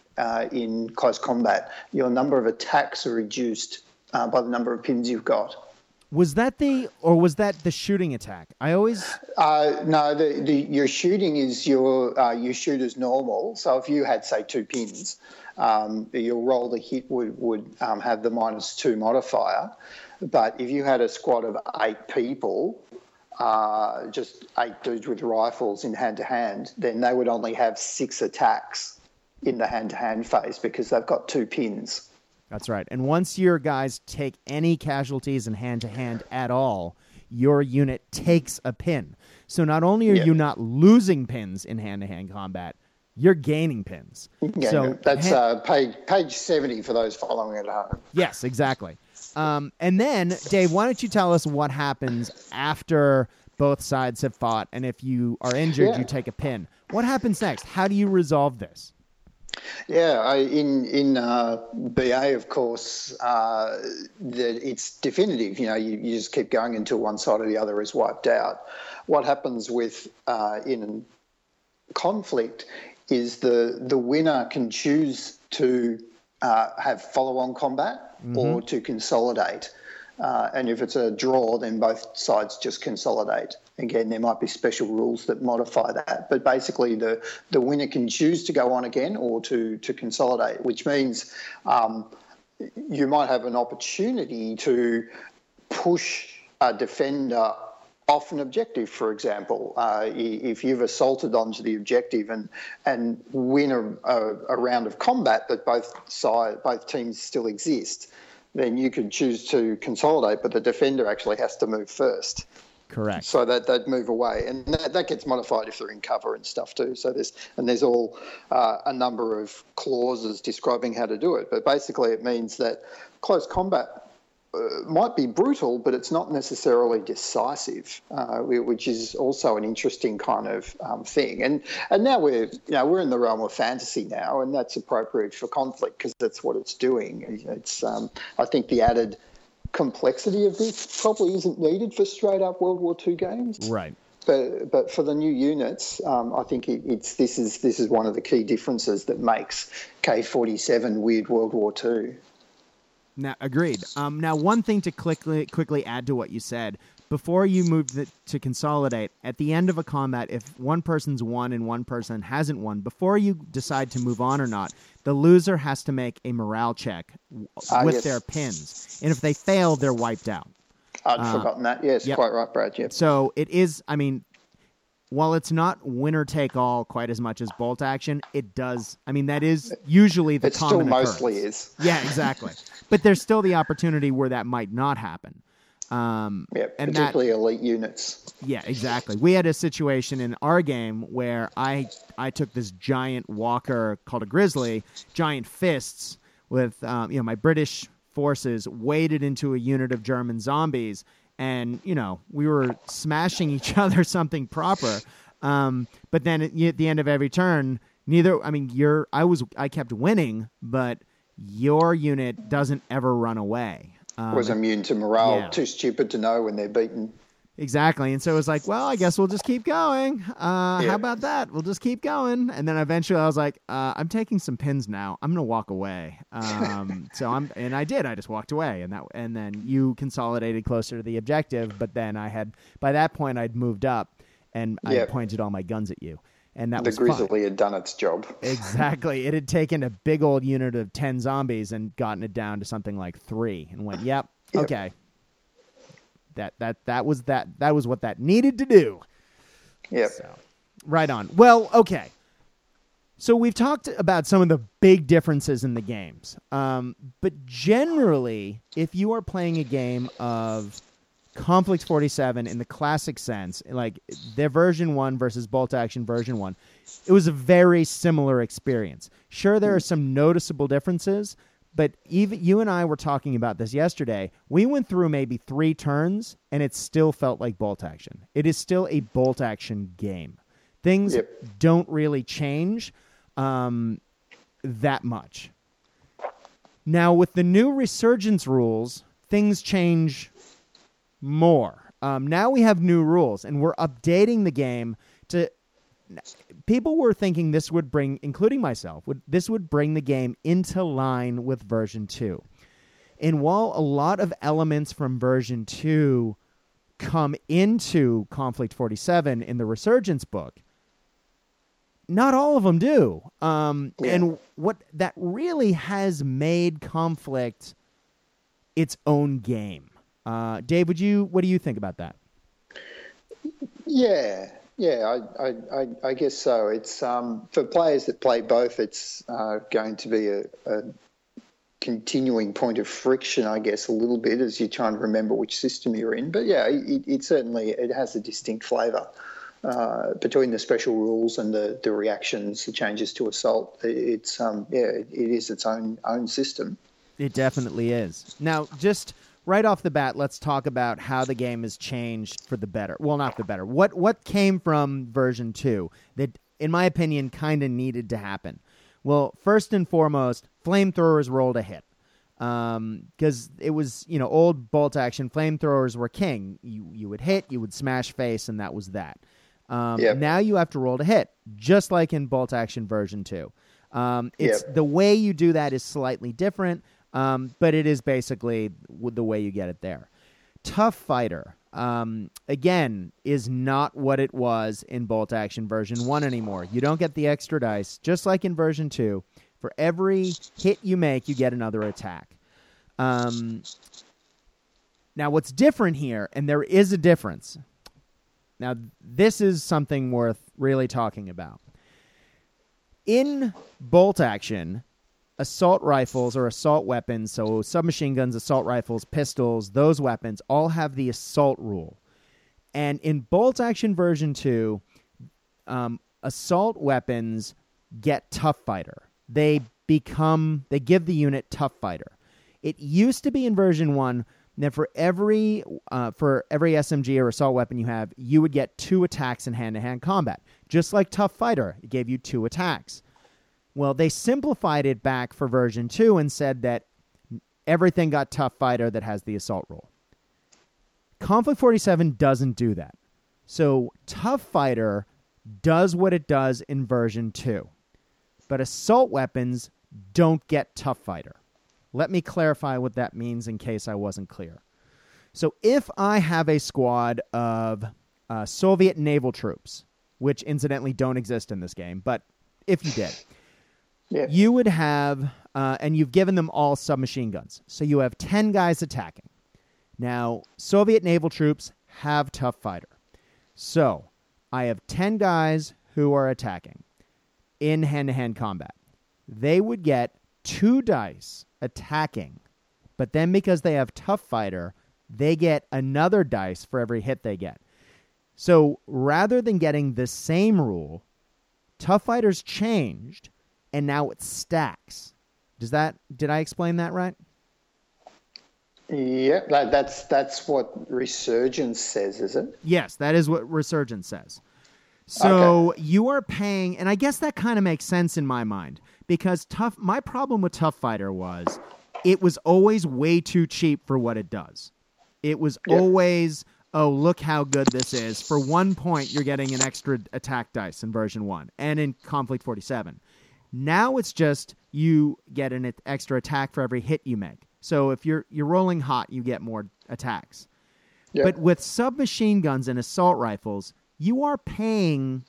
S2: in close combat. Your number of attacks are reduced uh, by the number of pins you've got.
S1: Was that the or was that the shooting attack? I always
S2: Uh, no, the, the, your shooting is your uh, you shoot as normal. So if you had say two pins, um, your roll the hit would would um, have the minus two modifier. But if you had a squad of eight people, uh, just eight dudes with rifles in hand to hand, then they would only have six attacks in the hand to hand phase because they've got two pins.
S1: That's right. And once your guys take any casualties in hand to hand at all, your unit takes a pin. So not only are
S2: Yeah.
S1: you not losing pins in hand to hand combat, you're gaining pins.
S2: Yeah,
S1: so
S2: that's uh, page page seventy for those following at home.
S1: Yes, exactly. Um, and then, Dave, why don't you tell us what happens after both sides have fought, and if you are injured,
S2: Yeah.
S1: you take a pin. What happens next? How do you resolve this?
S2: Yeah, I, in in uh, BA, of course, uh, that it's definitive. You know, you, you just keep going until one side or the other is wiped out. What happens with uh, in conflict is the the winner can choose to uh, have follow-on combat or to consolidate. Uh, and if it's a draw, then both sides just consolidate. Again, there might be special rules that modify that, but basically, the, the winner can choose to go on again or to to consolidate, which means um, you might have an opportunity to push a defender off an objective, for example. Uh, if you've assaulted onto the objective and and win a, a, a round of combat, but both side both teams still exist, then you can choose to consolidate, but the defender actually has to move first.
S1: Correct.
S2: So that they'd move away, and that, that gets modified if they're in cover and stuff too. So there's and there's all uh, a number of clauses describing how to do it. But basically, it means that close combat uh, might be brutal, but it's not necessarily decisive, uh, which is also an interesting kind of um, thing. And and now we're you know we're in the realm of fantasy now, and that's appropriate for conflict because that's what it's doing. It's um, I think the added complexity of this probably isn't needed for straight up World War II games.
S1: Right.
S2: But but for the new units, um, I think it, it's this is this is one of the key differences that makes K47 weird World War II.
S1: Now, agreed. Um, now, one thing to quickly quickly add to what you said before you move the, to consolidate. At the end of a combat, if one person's won and one person hasn't won, before you decide to move on or not, the loser has to make a morale check w-
S2: Ah,
S1: with
S2: yes.
S1: their pins, and if they fail, they're wiped out.
S2: I'd forgotten that. Yes,
S1: yep.
S2: quite right, Brad. Yep.
S1: So it is. I mean, while it's not winner take all quite as much as bolt action, it does. I mean, that is usually the
S2: It still
S1: common
S2: mostly
S1: occurrence.
S2: is.
S1: Yeah, exactly. but there's still the opportunity where that might not happen. Um,
S2: Yeah,
S1: and that,
S2: particularly elite units.
S1: yeah, exactly. We had a situation in our game where I I took this giant walker called a grizzly, giant fists with um, you know my British forces waded into a unit of German zombies, and you know we were smashing each other something proper. Um, but then at, at the end of every turn, neither I mean you're I was I kept winning, but your unit doesn't ever run away. Um,
S2: Was immune to morale.
S1: yeah.
S2: Too stupid to know when they're beaten.
S1: Exactly. And so it was like, well, I guess we'll just keep going. Uh,
S2: Yeah.
S1: How about that? We'll just keep going. And then eventually I was like, uh, I'm taking some pins now. I'm going to walk away. Um, so I'm, and I did. I just walked away. And that, and then you consolidated closer to the objective. But then I had, by that point, I'd moved up and I pointed all my guns at you. And that
S2: The
S1: was fun.
S2: grizzly had done its job.
S1: Exactly. It had taken a big old unit of 10 zombies and gotten it down to something like three and went, yep,
S2: Yep.
S1: okay. That, that, that was that, that was what that needed to do.
S2: Yep.
S1: So, right on. Well, okay. So we've talked about some of the big differences in the games, um, but generally, if you are playing a game of Conflict 47 in the classic sense, like their version 1 versus Bolt Action version 1, it was a very similar experience. Sure, there are some noticeable differences, but even you and I were talking about this yesterday. We went through maybe three turns, and it still felt like Bolt Action. It is still a Bolt Action game. Things
S2: Yep.
S1: don't really change um, that much. Now, with the new resurgence rules, things change more. Um, now we have new rules, and we're updating the game. People were thinking this would bring, including myself, would this would bring the game into line with version two. And while a lot of elements from version two come into Conflict 47 in the Resurgence book, not all of them do. Um,
S2: Yeah.
S1: And what that really has made Conflict its own game. Uh, Dave, would you? What do you think about that?
S2: Yeah, yeah, I, I, I, guess so. It's um, for players that play both. It's uh, going to be a, a continuing point of friction, I guess, a little bit as you're trying to remember which system you're in. But yeah, it, it certainly it has a distinct flavour uh, between the special rules and the, the reactions, the changes to assault. It's um, yeah, it is its own own system.
S1: It definitely is. Now, just right off the bat, let's talk about how the game has changed for the better. Well, not the better. What what came from version 2 that in my opinion kind of needed to happen? Well, first and foremost, flamethrowers rolled a hit. Um, cuz it was, you know, old bolt action flamethrowers were king. You you would hit, you would smash face and that was that. Um,
S2: Yep.
S1: now you have to roll to hit, just like in bolt action version 2. Um, it's
S2: Yep.
S1: the way you do that is slightly different, um, but it is basically the way you get it there. Tough Fighter, um, again, is not what it was in Bolt Action version 1 anymore. You don't get the extra dice, just like in version 2. For every hit you make, you get another attack. Um, now, what's different here, and there is a difference. Now, this is something worth really talking about. In bolt action, assault rifles or assault weapons, so submachine guns, assault rifles, pistols, those weapons all have the assault rule. And in bolt action version 2, um, assault weapons get tough fighter. They become, they give the unit tough fighter. It used to be in version 1 that for every uh, for every SMG or assault weapon you have, you would get two attacks in hand to hand combat. Just like Tough Fighter, it gave you two attacks. Well, they simplified it back for version 2 and said that everything got Tough Fighter that has the assault roll. Conflict 47 doesn't do that. So Tough Fighter does what it does in version 2. But assault weapons don't get Tough Fighter. Let me clarify what that means in case I wasn't clear. So, if I have a squad of uh, Soviet naval troops, which incidentally don't exist in this game, but if you did,
S2: Yeah,
S1: you would have, uh, and you've given them all submachine guns. So you have 10 guys attacking. Now, Soviet naval troops have tough fighter. So I have 10 guys who are attacking in hand to hand combat. They would get two dice attacking, but then because they have tough fighter, they get another dice for every hit they get. So rather than getting the same rule, Tough Fighters changed, and now it stacks. Does that? Did I explain that right?
S2: yeah, that, that's that's what resurgence says, is it?
S1: Yes, that is what Resurgence says. So you are paying, and I guess that kind of makes sense in my mind because tough. My problem with Tough Fighter was it was always way too cheap for what it does. It was
S2: Yep.
S1: always, oh, look how good this is. For one point, you're getting an extra attack dice in version one and in Conflict 47. Now it's just you get an extra attack for every hit you make. So if you're you're rolling hot, you get more attacks. But with submachine guns and assault rifles, you are paying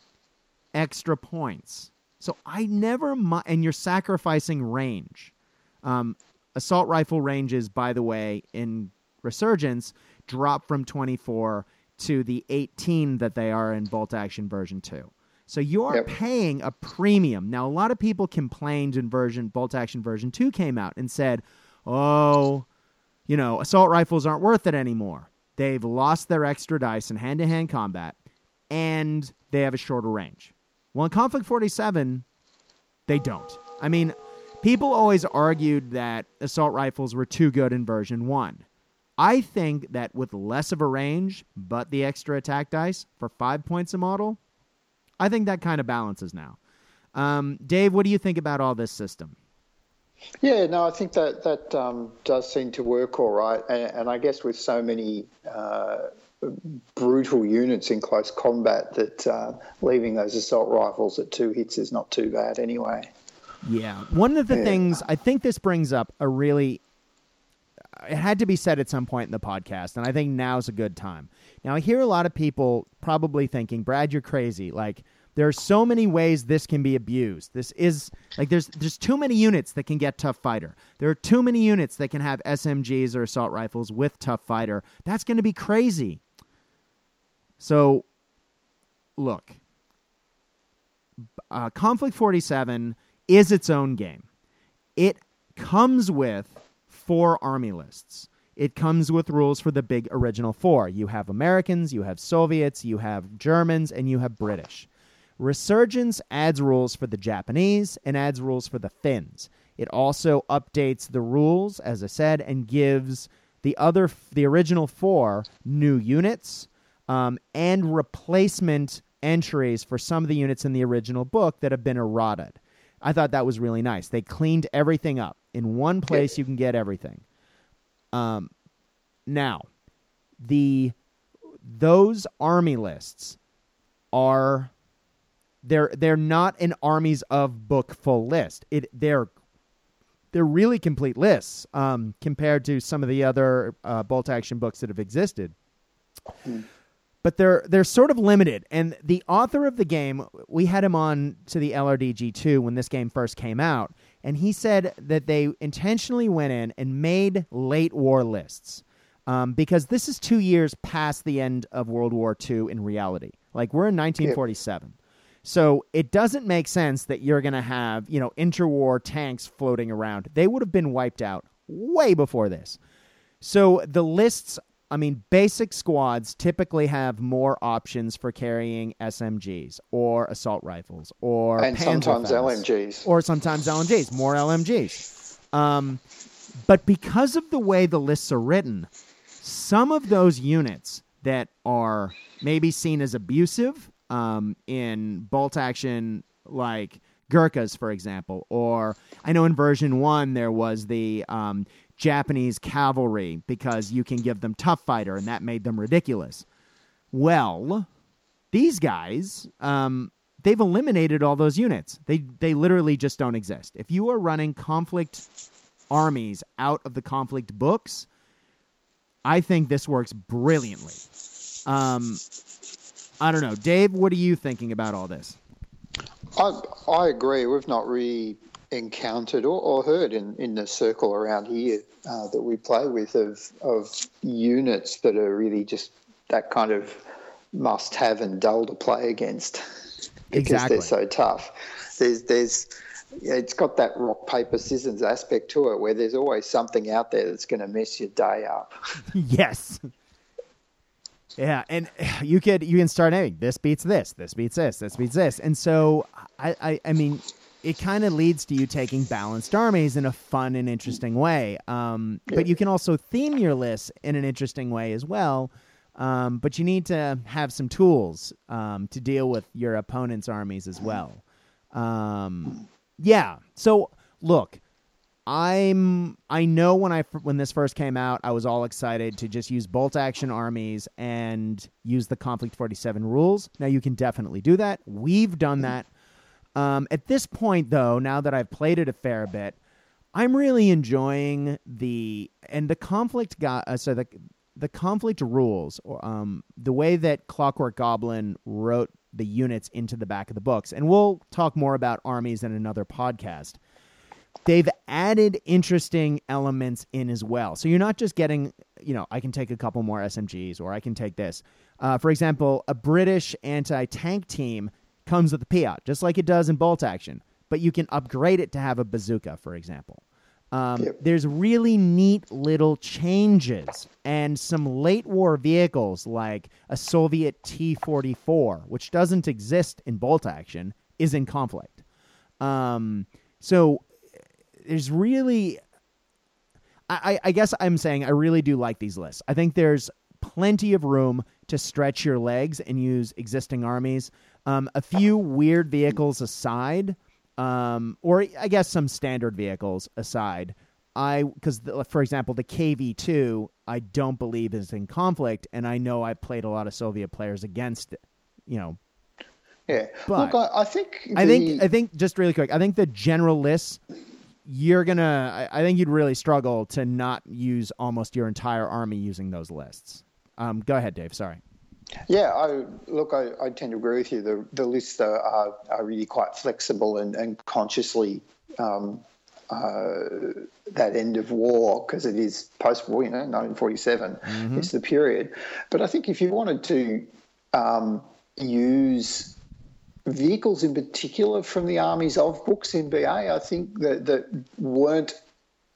S1: extra points. So I never mi- and you're sacrificing range. Um, assault rifle ranges, by the way, in Resurgence drop from 24 to the 18 that they are in Bolt Action version 2. So you're
S2: Yep.
S1: paying a premium. Now, a lot of people complained in version Bolt Action version 2 came out and said, oh, you know, assault rifles aren't worth it anymore. They've lost their extra dice in hand to hand combat and they have a shorter range. Well, in Conflict 47, they don't. I mean, people always argued that assault rifles were too good in version 1. I think that with less of a range, but the extra attack dice for five points a model, I think that kind of balances now. Um, Dave, what do you think about all this system?
S2: Yeah, no, I think that that um, does seem to work all right, and, and I guess with so many uh, brutal units in close combat, that uh, leaving those assault rifles at two hits is not too bad anyway.
S1: Yeah. One of the
S2: Yeah.
S1: things I think this brings up a really it had to be said at some point in the podcast, and I think now's a good time. Now I hear a lot of people probably thinking, Brad, you're crazy. Like there are so many ways this can be abused. This is like there's there's too many units that can get tough fighter. There are too many units that can have SMGs or assault rifles with tough fighter. That's going to be crazy. So, look, uh, Conflict 47 is its own game. It comes with four army lists. It comes with rules for the big original four. You have Americans, you have Soviets, you have Germans, and you have British. Resurgence adds rules for the Japanese and adds rules for the Finns. It also updates the rules, as I said, and gives the other, the original four, new units um, and replacement entries for some of the units in the original book that have been eroded. I thought that was really nice. They cleaned everything up in one place. You can get everything. Um, now, the those army lists are they're they're not an armies of book full list. It they're they're really complete lists um, compared to some of the other uh, bolt action books that have existed. But they're they're sort of limited, and the author of the game, we had him on to the LRDG two when this game first came out, and he said that they intentionally went in and made late war lists um, because this is two years past the end of World War II in reality. Like we're in 1947. So it doesn't make sense that you're going to have, you know, interwar tanks floating around. They would have been wiped out way before this. So the lists, I mean, basic squads typically have more options for carrying SMGs or assault rifles or
S2: and sometimes
S1: Panzerfaust
S2: LMGs.
S1: or sometimes LMGs, more LMGs. Um, but because of the way the lists are written, some of those units that are maybe seen as abusive um, in bolt action, like Gurkhas, for example, or I know in version one there was the um, Japanese cavalry because you can give them tough fighter, and that made them ridiculous. Well, these guys, um, they've eliminated all those units. They they literally just don't exist. If you are running conflict armies out of the conflict books, I think this works brilliantly. Um, I don't know, Dave. What are you thinking about all this?
S2: I, I agree. We've not really encountered or, or heard in, in the circle around here uh, that we play with of, of units that are really just that kind of must have and dull to play against because
S1: Exactly.
S2: they're so tough. There's, there's, it's got that rock, paper, scissors aspect to it where there's always something out there that's going to mess your day up.
S1: yes. Yeah, and you could you can start naming this beats this, this beats this, this beats this, and so I I, I mean it kind of leads to you taking balanced armies in a fun and interesting way. Um, But you can also theme your list in an interesting way as well. Um, but you need to have some tools um, to deal with your opponent's armies as well. Um, yeah. So look, I'm I know when I when this first came out, I was all excited to just use bolt action armies and use the conflict 47 rules. Now you can definitely do that. We've done that. Um, at this point, though, now that I've played it a fair bit, I'm really enjoying the and the conflict got uh, so the the conflict rules um, the way that Clockwork Goblin wrote the units into the back of the books, and we'll talk more about armies in another podcast they've added interesting elements in as well. So you're not just getting, you know, I can take a couple more SMGs or I can take this. Uh, for example, a British anti tank team comes with a Piat, just like it does in bolt action. But you can upgrade it to have a bazooka, for example. Um,
S2: Yep.
S1: There's really neat little changes and some late war vehicles like a Soviet T 44, which doesn't exist in bolt action, is in conflict. Um, so there's really I, I guess I'm saying I really do like these lists. I think there's plenty of room to stretch your legs and use existing armies. Um, a few weird vehicles aside, um, or I guess some standard vehicles aside. I because for example the KV2 I don't believe is in conflict, and I know I played a lot of Soviet players against it. You know,
S2: Yeah.
S1: But
S2: Look, I, I think
S1: I think I think just really quick. I think the general lists you're gonna. I, I think you'd really struggle to not use almost your entire army using those lists. Um, go ahead, Dave. Sorry.
S2: Yeah, I look. I, I tend to agree with you. The the lists are are, are really quite flexible and and consciously um, uh, that end of war because it is post-war. You know, 1947 is the period. But I think if you wanted to um, use vehicles in particular from the armies of books in BA, I think that that weren't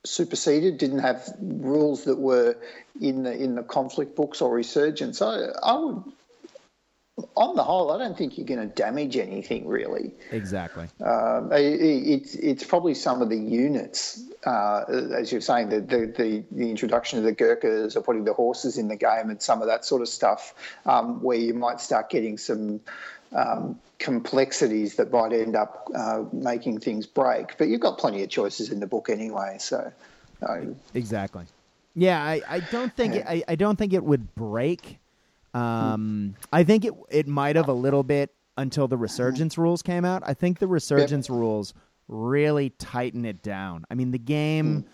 S2: superseded, didn't have rules that were in the in the conflict books or resurgence. I, I would, on the whole, I don't think you're going to damage anything really.
S1: Exactly.
S2: Um, it, it's it's probably some of the units, uh, as you're saying, the, the the the introduction of the Gurkhas or putting the horses in the game and some of that sort of stuff, um, where you might start getting some. Um, complexities that might end up uh, making things break, but you've got plenty of choices in the book anyway. So,
S1: Exactly. Yeah, I, I don't think it, I, I don't think it would break. Um, I think it it might have a little bit until the resurgence rules came out. I think the resurgence rules really tighten it down. I mean, the game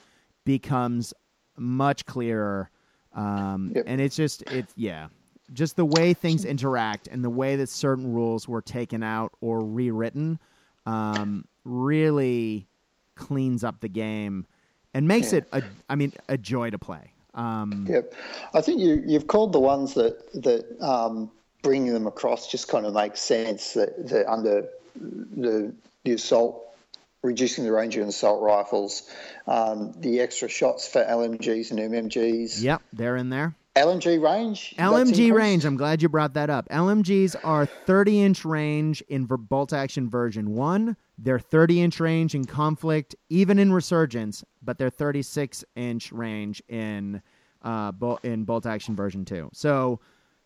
S1: becomes much clearer, um,
S2: Yep.
S1: and it's just it's yeah, just the way things interact and the way that certain rules were taken out or rewritten um, really cleans up the game and makes
S2: Yeah.
S1: it a I mean a joy to play. Um,
S2: Yep, I think you you've called the ones that that um, bringing them across just kind of makes sense. That, that under the the assault, reducing the range of assault rifles, um, the extra shots for LMGs and MMGs,
S1: Yep, they're in there.
S2: LMG range,
S1: LMG range. I'm glad you brought that up. LMGs are 30 inch range in bolt action version one. They're 30 inch range in conflict, even in resurgence, but they're 36 inch range in uh, bol- in bolt action version two. So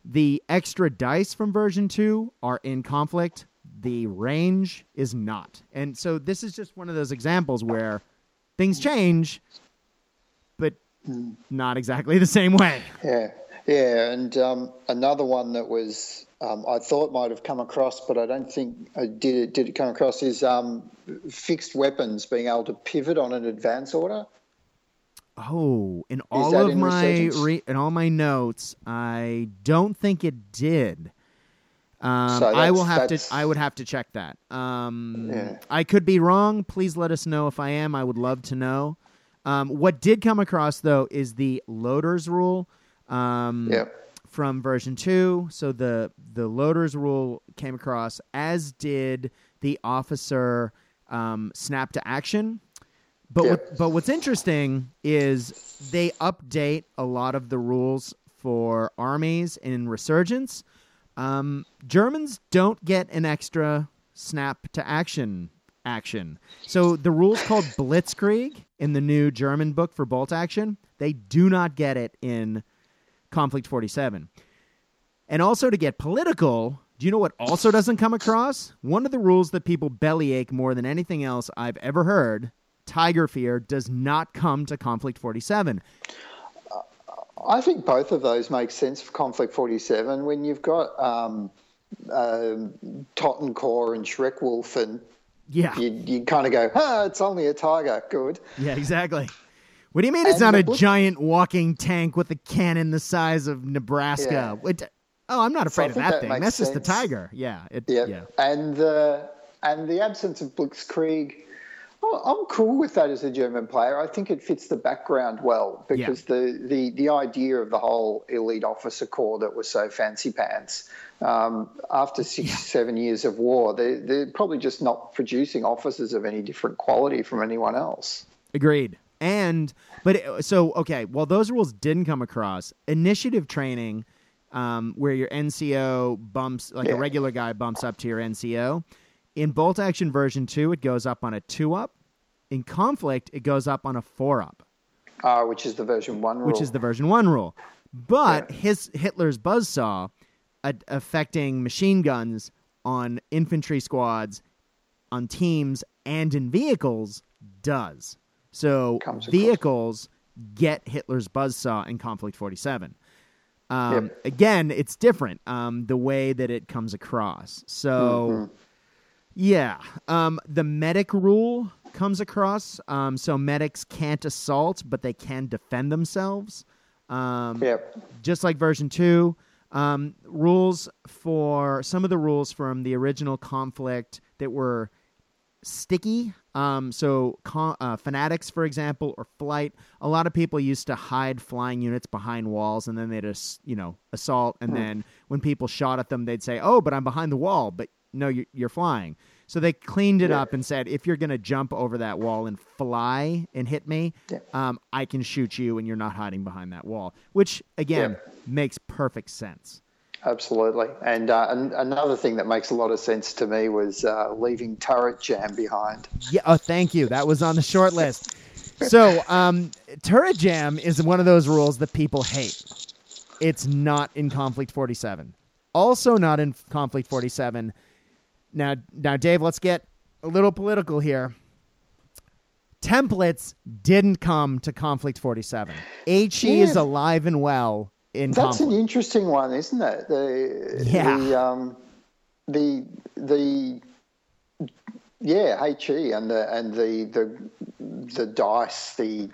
S1: the extra dice from version two are in conflict. The range is not, and so this is just one of those examples where things change, but not exactly the same way.
S2: Yeah, yeah, and um, another one that was um, I thought might have come across, but I don't think I did. It did it come across? Is um, fixed weapons being able to pivot on an advance order?
S1: Oh, in all of
S2: in
S1: my re- in all my notes, I don't think it did. Um,
S2: So
S1: I will have to. I would have to check that. Um,
S2: Yeah.
S1: I could be wrong. Please let us know if I am. I would love to know. Um, what did come across though is the loaders rule. Um,
S2: Yeah.
S1: from version two. So the the loaders rule came across, as did the officer um, snap to action. But
S2: Yeah.
S1: what, but what's interesting is they update a lot of the rules for armies in Resurgence. Um, Germans don't get an extra snap to action action. So the rules called Blitzkrieg in the new German book for bolt action, they do not get it in Conflict 47. And also to get political, do you know what also doesn't come across? One of the rules that people bellyache more than anything else I've ever heard, Tiger Fear, does not come to Conflict 47.
S2: I think both of those make sense for Conflict 47 when you've got um, um, Totenkorps and Schreckwolf, and
S1: Yeah.
S2: you, you kind of go, ah, it's only a tiger. Good.
S1: Yeah, exactly. What do you mean it's
S2: And
S1: not a giant walking tank with a cannon the size of Nebraska?
S2: Yeah.
S1: Oh, I'm not
S2: So
S1: afraid of that,
S2: that
S1: thing. That's just
S2: the
S1: tiger. Yeah. It,
S2: Yeah.
S1: yeah.
S2: And the and the absence of Blitzkrieg, Oh, I'm cool with that as a German player. I think it fits the background well because yeah. the, the, the idea of the whole elite officer corps that was so fancy pants, um, after six, seven years of war, they, they're probably just not producing officers of any different quality from anyone else.
S1: Agreed. And, but so, okay, well, those rules didn't come across. Initiative training, um, where your NCO bumps, like yeah. a regular guy bumps up to your NCO in bolt action version 2, it goes up on a 2 up. In conflict, it goes up on a 4 up.
S2: Uh, which is the version 1 rule.
S1: Which is the version 1 rule. But yeah. his Hitler's buzzsaw affecting machine guns on infantry squads, on teams, and in vehicles does. So vehicles get Hitler's buzzsaw in Conflict 47. Um, yep. Again, it's different um, the way that it comes across. So mm-hmm. Yeah. Um, the medic rule comes across. Um, so medics can't assault, but they can defend themselves. Um,
S2: yep.
S1: Just like version two. Um, rules for some of the rules from the original conflict that were sticky. Um, so con- uh, fanatics, for example, or flight. A lot of people used to hide flying units behind walls, and then they'd just you know assault. And hmm. then when people shot at them, they'd say, "Oh, but I'm behind the wall." But no, you're flying. So they cleaned it yeah. up and said, if you're going to jump over that wall and fly and hit me, yeah. um, I can shoot you and you're not hiding behind that wall, which, again, yeah. makes perfect sense.
S2: Absolutely. And, uh, and, another thing that makes a lot of sense to me was uh, leaving turret jam behind.
S1: Yeah. Oh, thank you. That was on the short list. so, um, turret jam is one of those rules that people hate. It's not in Conflict 47. Also, not in Conflict 47 now, now, Dave, let's get a little political here. Templates didn't come to Conflict 47. HE yeah. is alive and well in
S2: That's
S1: conflict.
S2: an interesting one, isn't it? The, yeah. The, um, the, the, yeah, HE and the, and the, the, the dice, the,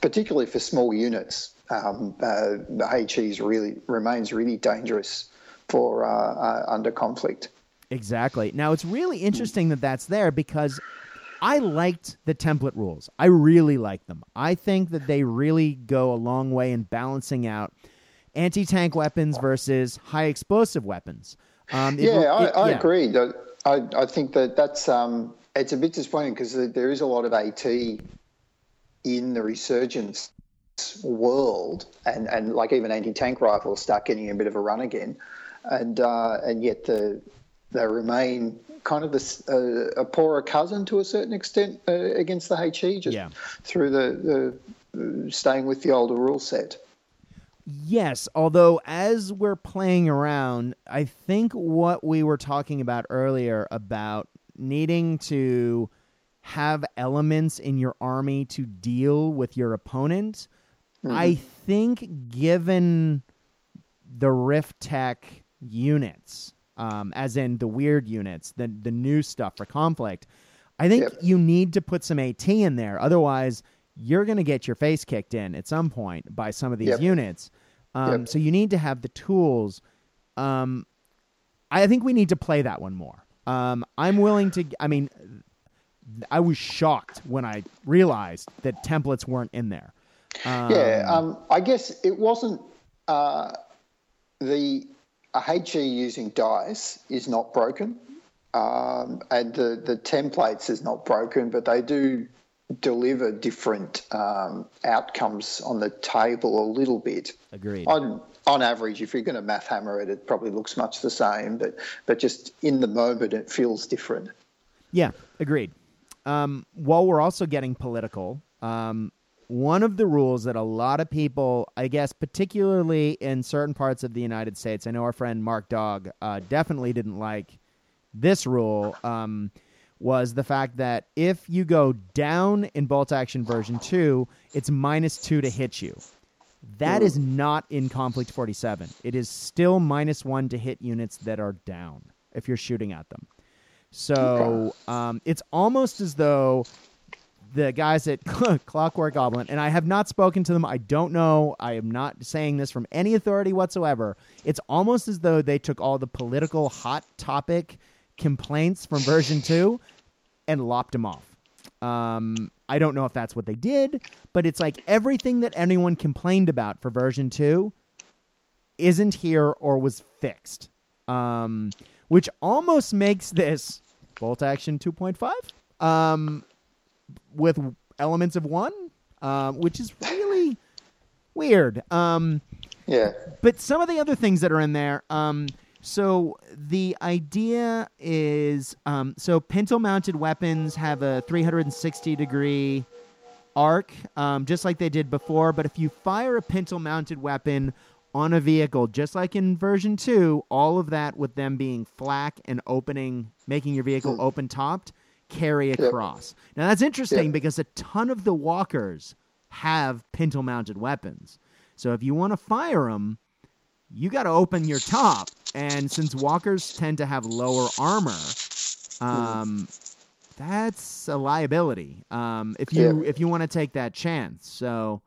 S2: particularly for small units, um, uh, the HE really remains really dangerous for uh, uh, under conflict.
S1: Exactly. Now it's really interesting that that's there because I liked the template rules. I really like them. I think that they really go a long way in balancing out anti-tank weapons versus high explosive weapons.
S2: Um, yeah, it, I, I yeah. agree. I, I think that that's um, it's a bit disappointing because there is a lot of AT in the resurgence world, and, and like even anti-tank rifles start getting a bit of a run again and uh, and yet the, they remain kind of this, uh, a poorer cousin to a certain extent uh, against the HE, just yeah. through the, the staying with the older rule set.
S1: Yes, although as we're playing around, I think what we were talking about earlier about needing to have elements in your army to deal with your opponent, mm-hmm. I think given the Rift Tech units, um, as in the weird units, the the new stuff for conflict. I think yep. you need to put some AT in there. Otherwise, you're going to get your face kicked in at some point by some of these yep. units. Um, yep. So you need to have the tools. Um, I think we need to play that one more. Um, I'm willing to. I mean, I was shocked when I realized that templates weren't in there.
S2: yeah, um, um, I guess it wasn't uh, the a HE using dice is not broken, um, and the, the templates is not broken, but they do deliver different um, outcomes on the table a little bit.
S1: Agreed.
S2: On on average, if you're going to math hammer it, it probably looks much the same, but but just in the moment, it feels different.
S1: Yeah, agreed. Um, while we're also getting political, um, one of the rules that a lot of people, I guess, particularly in certain parts of the United States, I know our friend Mark Dog uh, definitely didn't like this rule, um, was the fact that if you go down in bolt action version 2, it's minus 2 to hit you. That is not in Conflict 47. It is still minus 1 to hit units that are down if you're shooting at them. So um, it's almost as though the guys at Clockwork Goblin, and I have not spoken to them. I don't know. I am not saying this from any authority whatsoever. It's almost as though they took all the political hot topic complaints from version 2 and lopped them off. Um, I don't know if that's what they did, but it's like everything that anyone complained about for version two isn't here or was fixed, um, which almost makes this bolt action 2.5 um, with elements of one, um, which is really weird. Um,
S2: Yeah.
S1: but some of the other things that are in there. Um, so the idea is, um, so pintle mounted weapons have a 360 degree arc, um, just like they did before. But if you fire a pintle mounted weapon on a vehicle, just like in version two, all of that with them being flak and opening, making your vehicle open topped, carry across. Now that's interesting because a ton of the walkers have pintle mounted weapons. So if you want to fire them, you got to open your top. And since walkers tend to have lower armor, um, that's a liability. Um, if you
S2: Yeah.
S1: if you want to take that chance, so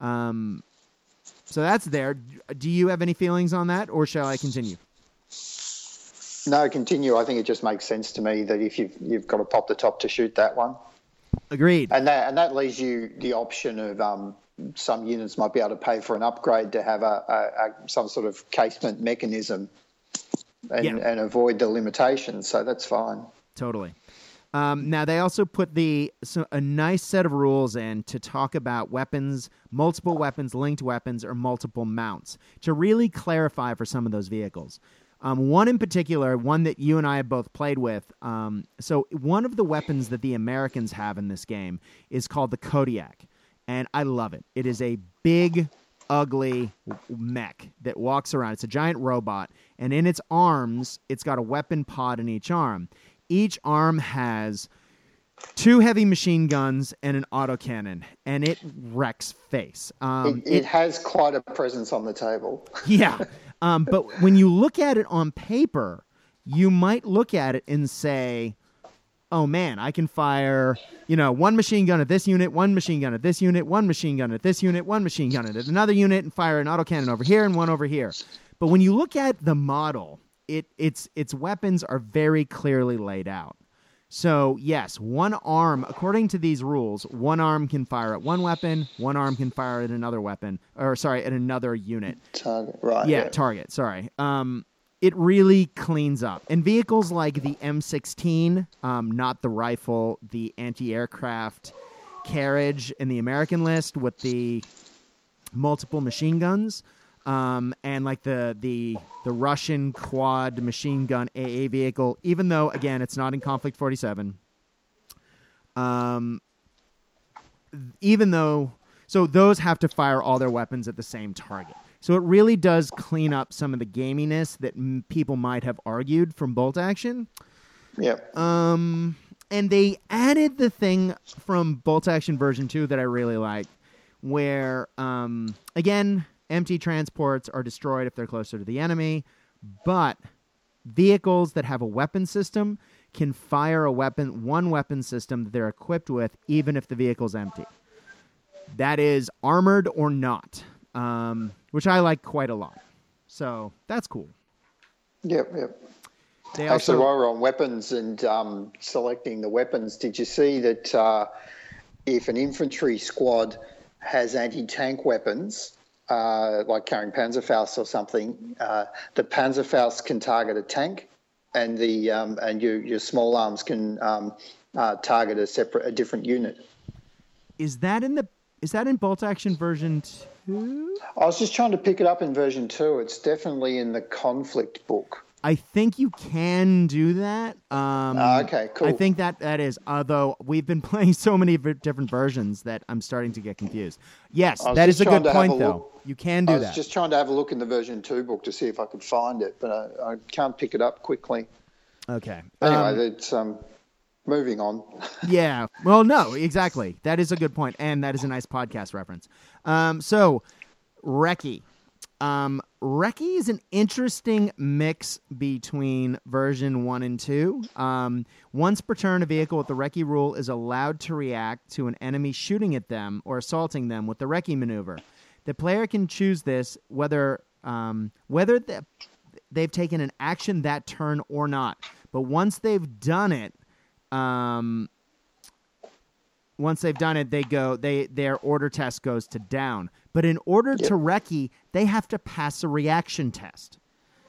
S1: um, so that's there. Do you have any feelings on that, or shall I continue?
S2: No, continue. I think it just makes sense to me that if you've you've got to pop the top to shoot that one,
S1: Agreed.
S2: and that and that leaves you the option of um, some units might be able to pay for an upgrade to have a, a, a some sort of casement mechanism, and,
S1: Yeah.
S2: and avoid the limitations. So that's fine.
S1: Totally. Um, now they also put the so a nice set of rules in to talk about weapons, multiple weapons, linked weapons, or multiple mounts to really clarify for some of those vehicles. Um, one in particular, one that you and I have both played with. Um, so one of the weapons that the Americans have in this game is called the Kodiak, and I love it. It is a big, ugly mech that walks around. It's a giant robot, and in its arms, it's got a weapon pod in each arm. Each arm has two heavy machine guns and an autocannon, and it wrecks face. Um,
S2: it, it has quite a presence on the table.
S1: yeah. Um, but when you look at it on paper, you might look at it and say, oh man, I can fire, you know, one machine gun at this unit, one machine gun at this unit, one machine gun at this unit, one machine gun at another unit, and fire an autocannon over here and one over here. But when you look at the model, it its its weapons are very clearly laid out. So, yes, one arm, according to these rules, one arm can fire at one weapon, one arm can fire at another weapon, or sorry, at another unit.
S2: Target, right?
S1: Yeah, target, sorry. Um, it really cleans up. And vehicles like the M16, um, not the rifle, the anti aircraft carriage in the American list with the multiple machine guns. Um, and like the, the the Russian quad machine gun AA vehicle, even though again it's not in Conflict 47. Um, even though so those have to fire all their weapons at the same target. So it really does clean up some of the gaminess that m- people might have argued from bolt action.
S2: Yeah.
S1: Um, and they added the thing from bolt action version 2 that I really like where um, again, empty transports are destroyed if they're closer to the enemy, but vehicles that have a weapon system can fire a weapon one weapon system that they're equipped with even if the vehicle's empty that is armored or not, um, which I like quite a lot. So that's cool.
S2: Yep. Yep.
S1: They
S2: Actually,
S1: also,
S2: while we're on weapons and um, selecting the weapons, did you see that uh, if an infantry squad has anti-tank weapons, uh, like carrying Panzerfaust or something, uh, the Panzerfaust can target a tank, and the um, and your your small arms can um, uh, target a separate, a different unit.
S1: is that in the is that in bolt action version two?
S2: I was just trying to pick it up in version two. It's definitely in the conflict book.
S1: I think you can do that. Um,
S2: Ah, okay, cool.
S1: I think that that is. Although we've been playing so many v- different versions that I'm starting to get confused. Yes, that is a good
S2: trying to have
S1: point,
S2: a
S1: though.
S2: look.
S1: You can
S2: I
S1: do
S2: was
S1: that.
S2: just trying to have a look in the version two book to see if I could find it, but I, I can't pick it up quickly.
S1: Okay.
S2: Anyway,
S1: Um,
S2: it's um, moving on.
S1: Yeah. Well, no, exactly. That is a good point, and that is a nice podcast reference. Um, so, Recce. Um, Recce is an interesting mix between version one and two. Um, once per turn, a vehicle with the Recce rule is allowed to react to an enemy shooting at them or assaulting them with the Recce maneuver. The player can choose this whether um, whether the, they've taken an action that turn or not. But once they've done it, um, once they've done it, they go they their order test goes to down. But in order
S2: Yep.
S1: to recce, they have to pass a reaction test.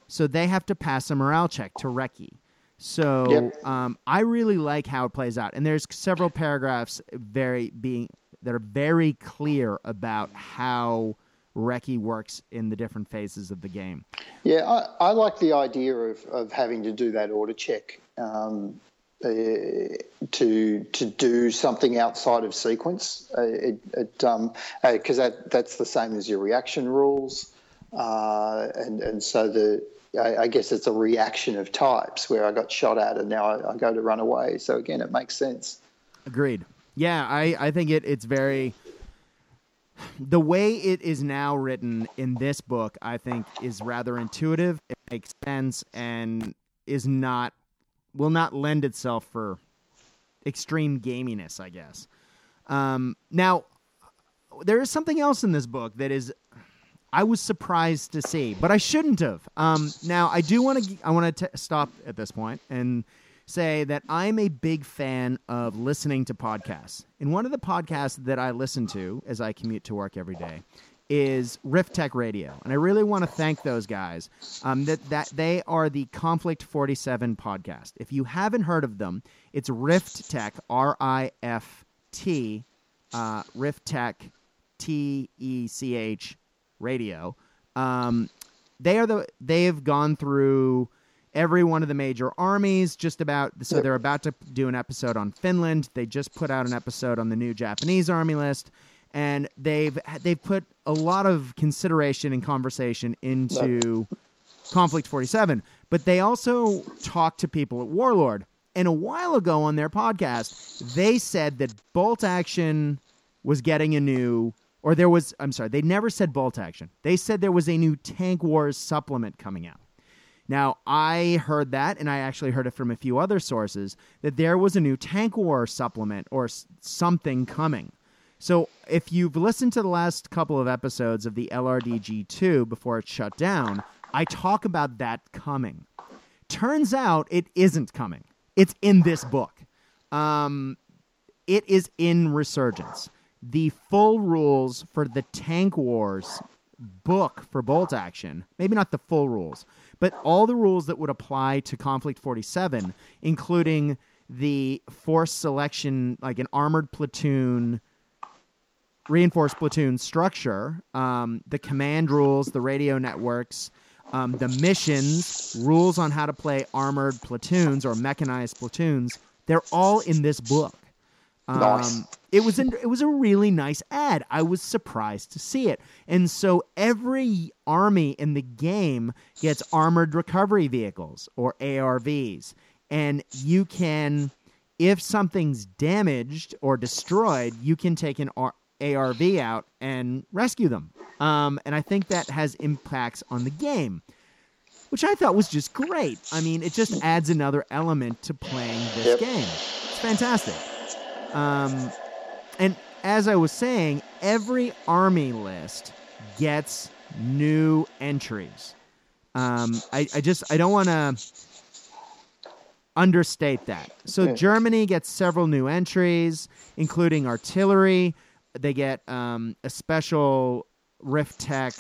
S1: So they have to pass a morale check to recce. So
S2: Yep.
S1: um, I really like how it plays out, and there's several paragraphs very being that are very clear about how recce works in the different phases of the game.
S2: Yeah, I, I like the idea of, of having to do that order check um, uh, to to do something outside of sequence. Uh, it it um, because that that's the same as your reaction rules, uh, and and so the. I I guess it's a reaction of types where I got shot at and now I, I go to run away. So again, it makes sense.
S1: Agreed. Yeah, I, I think it, it's very. The way it is now written in this book, I think, is rather intuitive. It makes sense and is not will not lend itself for extreme gaminess, I guess. Um, now, there is something else in this book that is I was surprised to see, but I shouldn't have. Um, now, I do want to I want to stop at this point and say that I'm a big fan of listening to podcasts. And one of the podcasts that I listen to as I commute to work every day is Rift Tech Radio, and I really want to thank those guys. Um, that that they are the Conflict Forty Seven podcast. If you haven't heard of them, it's Rift Tech R I F T uh, Rift Tech T E C H Radio. Um, they are the they have gone through every one of the major armies just about so they're about to do an episode on Finland. They just put out an episode on the new Japanese army list and they've they've put a lot of consideration and conversation into Conflict 47, but they also talk to people at Warlord. And a while ago on their podcast, they said that Bolt Action was getting a new, or there was, I'm sorry, they never said Bolt Action. They said there was a new Tank Wars supplement coming out. Now, I heard that, and I actually heard it from a few other sources, that there was a new Tank War supplement or something coming. So, if you've listened to the last couple of episodes of the LRDG2 before it shut down, I talk about that coming. Turns out it isn't coming. It's in this book. Um, it is in Resurgence. The full rules for the Tank Wars book for bolt action, maybe not the full rules, but all the rules that would apply to Conflict 47, including the force selection, like an armored platoon, reinforced platoon structure, um, the command rules, the radio networks, um, the missions, rules on how to play armored platoons or mechanized platoons. They're all in this book. Um,
S2: Nice.
S1: It was in, it was a really nice ad. I was surprised to see it, and so every army in the game gets armored recovery vehicles or ARVs, and you can, if something's damaged or destroyed, you can take an ARV out and rescue them. Um, and I think that has impacts on the game, which I thought was just great. I mean, it just adds another element to playing this
S2: Yep.
S1: game. It's fantastic. Um, and as I was saying, every army list gets new entries. Um, I, I just I don't want to understate that. So Germany gets several new entries, including artillery. They get um, a special Rift Tech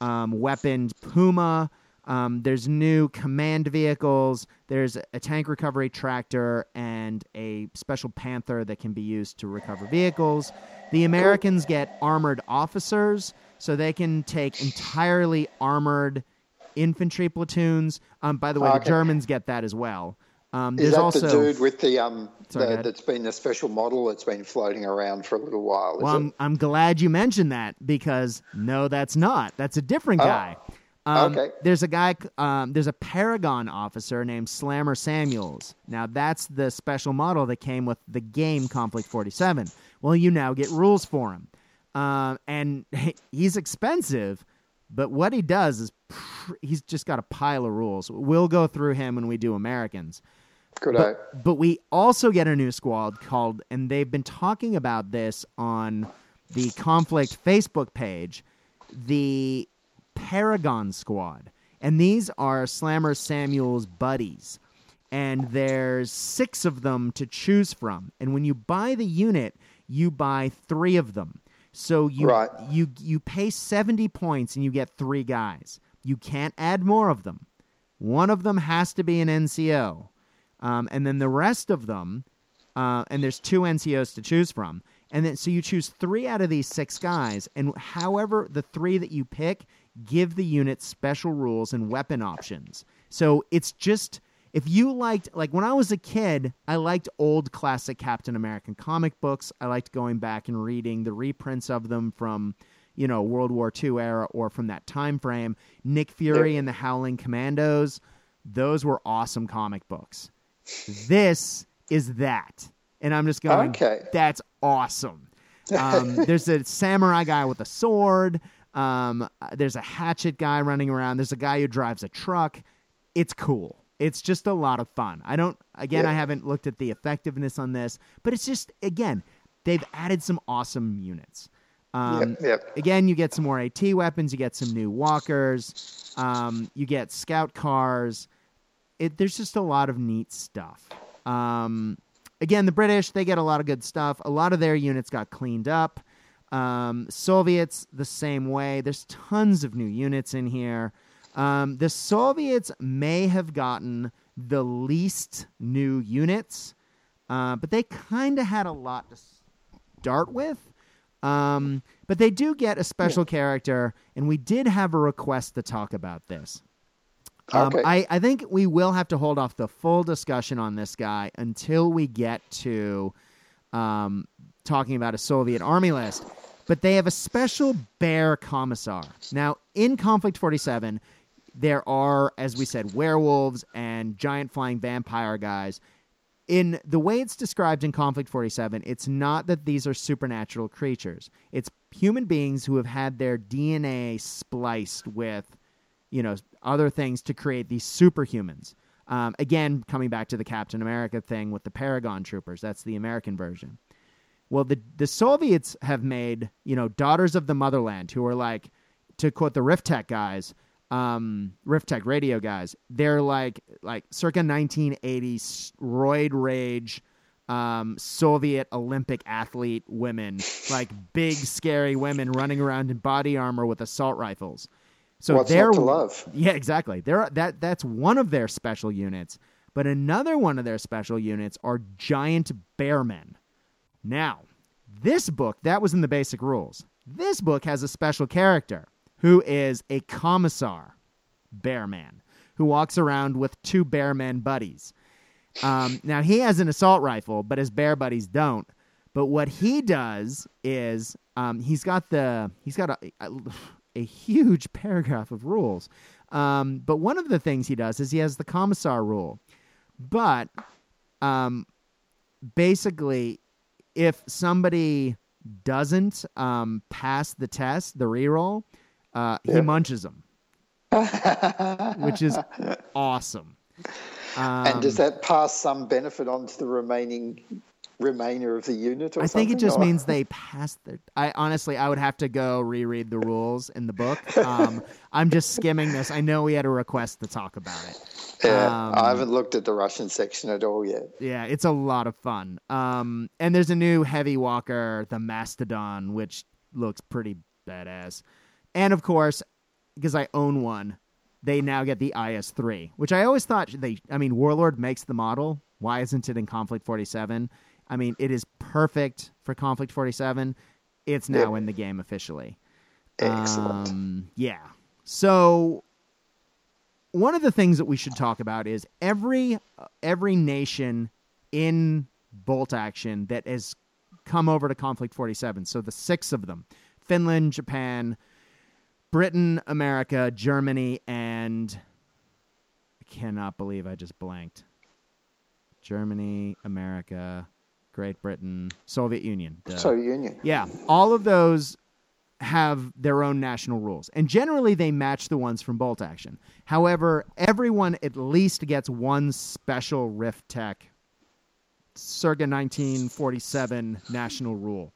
S1: um, weapon Puma. Um, there's new command vehicles. There's a tank recovery tractor and a special Panther that can be used to recover vehicles. The Americans get armored officers, so they can take entirely armored infantry platoons. Um, by the way, the Germans get that as well. Um,
S2: Is that
S1: also
S2: the dude with the um
S1: Sorry,
S2: the, that's been the special model that's been floating around for a little while?
S1: Well. I'm, I'm glad you mentioned that because no, that's not. That's a different
S2: Oh.
S1: guy. Um,
S2: Okay.
S1: There's a guy. Um, there's a Paragon officer named Slammer Samuels. Now that's the special model that came with the game Conflict 47. Well, you now get rules for him, um, and he's expensive. But what he does is pr- he's just got a pile of rules. We'll go through him when we do Americans.
S2: Good
S1: But, but we also get a new squad called, and they've been talking about this on the Conflict Facebook page, the Paragon Squad. And these are Slammer Samuel's buddies. and there's six of them to choose from. And when you buy the unit, you buy three of them. So you
S2: Right.
S1: you you pay 70 points and you get three guys. You can't add more of them. One of them has to be an NCO. Um, and then the rest of them, uh, and there's two NCOs to choose from. And then so you choose three out of these six guys, and however the three that you pick give the unit special rules and weapon options. So it's just if you liked like when I was a kid, I liked old classic Captain American comic books. I liked going back and reading the reprints of them from you know World War II era or from that time frame. Nick Fury and the Howling Commandos, those were awesome comic books. This is that, and I'm just going.
S2: Okay.
S1: That's awesome. Um, there's a samurai guy with a sword. Um, there's a hatchet guy running around. There's a guy who drives a truck. It's cool. It's just a lot of fun. I don't. Again,
S2: Yeah.
S1: I haven't looked at the effectiveness on this, but it's just again they've added some awesome units. Um,
S2: Yep, yep.
S1: Again, you get some more AT weapons. You get some new walkers. Um, you get scout cars. It, there's just a lot of neat stuff. Um, again, the British they get a lot of good stuff. A lot of their units got cleaned up. Um, Soviets the same way. There's tons of new units in here. Um, the Soviets may have gotten the least new units, uh, but they kind of had a lot to start with. Um, but they do get a special character, and we did have a request to talk about this. Um,
S2: Okay.
S1: I, I think we will have to hold off the full discussion on this guy until we get to um, talking about a Soviet army list. But they have a special bear commissar. Now, in Conflict 47, there are, as we said, werewolves and giant flying vampire guys. In the way it's described in Conflict 47, it's not that these are supernatural creatures. It's human beings who have had their DNA spliced with you know other things to create these superhumans. Um, again, coming back to the Captain America thing with the Paragon troopers, that's the American version. Well, the the Soviets have made you know daughters of the motherland who are like, to quote the Rift Tech guys, um, Rift Tech radio guys, they're like like circa 1980s roid rage. Um, Soviet Olympic athlete women, like big scary women running around in body armor with assault rifles. So
S2: What's
S1: they're
S2: to love?
S1: yeah, exactly. They're, that that's one of their special units, but another one of their special units are giant bearmen. Now, this book that was in the basic rules. This book has a special character who is a commissar bear man who walks around with two bearmen buddies. Um, now he has an assault rifle, but his bear buddies don't. But what he does is um, he's got the he's got a, a, a huge paragraph of rules. Um, but one of the things he does is he has the commissar rule. But um, basically, if somebody doesn't um, pass the test, the reroll, uh, he munches them, which is awesome. Um,
S2: and does that pass some benefit on to the remaining remainder of the unit? Or
S1: I think it just
S2: or-
S1: means they passed their. I honestly, I would have to go reread the rules in the book. Um, I'm just skimming this. I know we had a request to talk about it.
S2: Yeah,
S1: um,
S2: I haven't looked at the Russian section at all yet.
S1: Yeah, it's a lot of fun. Um, and there's a new heavy walker, the Mastodon, which looks pretty badass. And of course, because I own one, they now get the IS-3, which I always thought they. I mean, Warlord makes the model. Why isn't it in Conflict 47? I mean, it is perfect for Conflict 47. It's now
S2: Yep.
S1: in the game officially.
S2: Excellent.
S1: Um, yeah. So one of the things that we should talk about is every every nation in bolt action that has come over to conflict 47 so the six of them finland japan britain america germany and i cannot believe i just blanked germany america great britain soviet union duh.
S2: So Union.
S1: Yeah, all of those have their own national rules, and generally they match the ones from Bolt Action. However, everyone at least gets one special Rift Tech, circa 1947 national rule,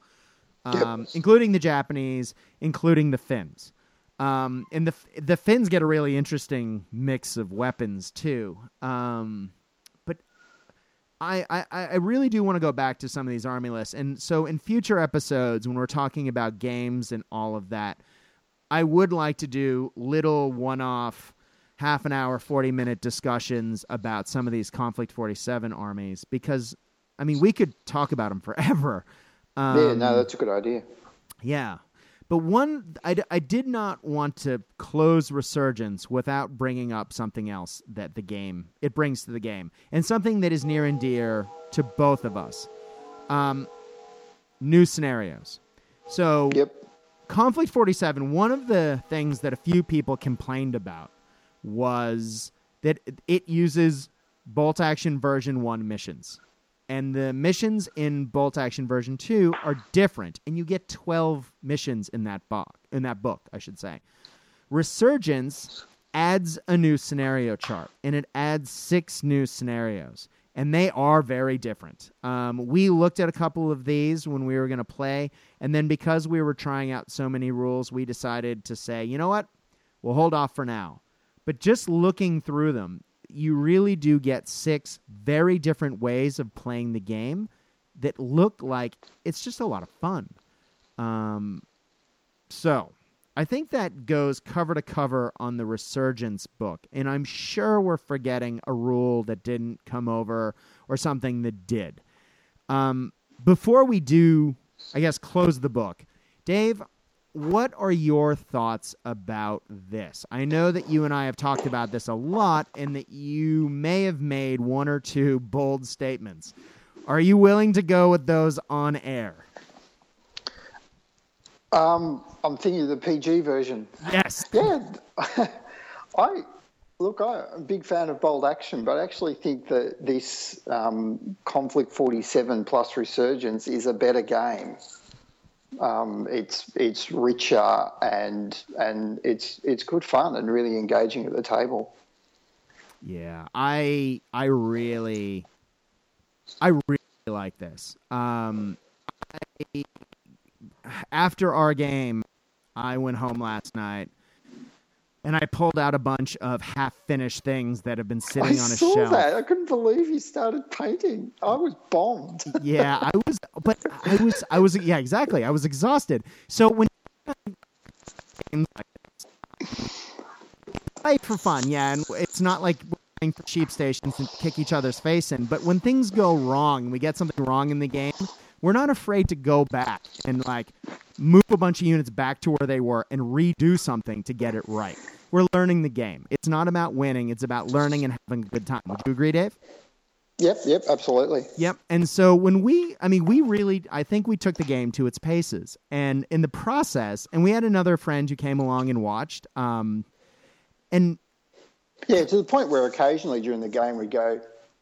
S1: um, including the Japanese, including the Finns. Um, and the the Finns get a really interesting mix of weapons too. Um, but I, I, I really do want to go back to some of these army lists. And so in future episodes, when we're talking about games and all of that, I would like to do little one off, half an hour, 40 minute discussions about some of these Conflict 47 armies because, I mean, we could talk about them forever. Um,
S2: yeah, no, that's a good idea.
S1: Yeah. But one, I, I did not want to close Resurgence without bringing up something else that the game it brings to the game, and something that is near and dear to both of us. Um, new scenarios. So,
S2: Yep.
S1: Conflict 47, one of the things that a few people complained about was that it uses bolt action version 1 missions. And the missions in bolt action version 2 are different and you get 12 missions in that book, in that book, I should say. Resurgence adds a new scenario chart and it adds 6 new scenarios and they are very different. Um, we looked at a couple of these when we were going to play, and then because we were trying out so many rules, we decided to say, you know what, we'll hold off for now. But just looking through them, you really do get six very different ways of playing the game that look like it's just a lot of fun. Um, so I think that goes cover to cover on the Resurgence book, and I'm sure we're forgetting a rule that didn't come over or something that did. Um, before we do, I guess, close the book, Dave, what are your thoughts about this? I know that you and I have talked about this a lot, and that you may have made one or two bold statements. Are you willing to go with those on air?
S2: Um, I'm thinking of the PG version.
S1: Yes.
S2: Yeah, I look. I'm a big fan of bolt action, but I actually think that this um, Conflict 47 plus Resurgence is a better game. Um, it's it's richer and and it's it's good fun and really engaging at the table.
S1: Yeah, I I really I really like this. Um, I, after our game, I went home last night and I pulled out a bunch of half-finished things that have been sitting
S2: I
S1: on a
S2: saw
S1: shelf.
S2: that. I couldn't believe you started painting. I was bombed.
S1: yeah, I was, but I was, I was, yeah, exactly. I was exhausted. So when play for fun, yeah, and it's not like we're playing for cheap stations and kick each other's face in. But when things go wrong, we get something wrong in the game, we're not afraid to go back and like move a bunch of units back to where they were and redo something to get it right. We're learning the game. It's not about winning; it's about learning and having a good time. Would you agree, Dave?
S2: Yep, yep, absolutely.
S1: Yep. And so when we, I mean, we really, I think we took the game to its paces. And in the process, and we had another friend who came along and watched. Um, and
S2: Yeah, to the point where occasionally during the game we'd go,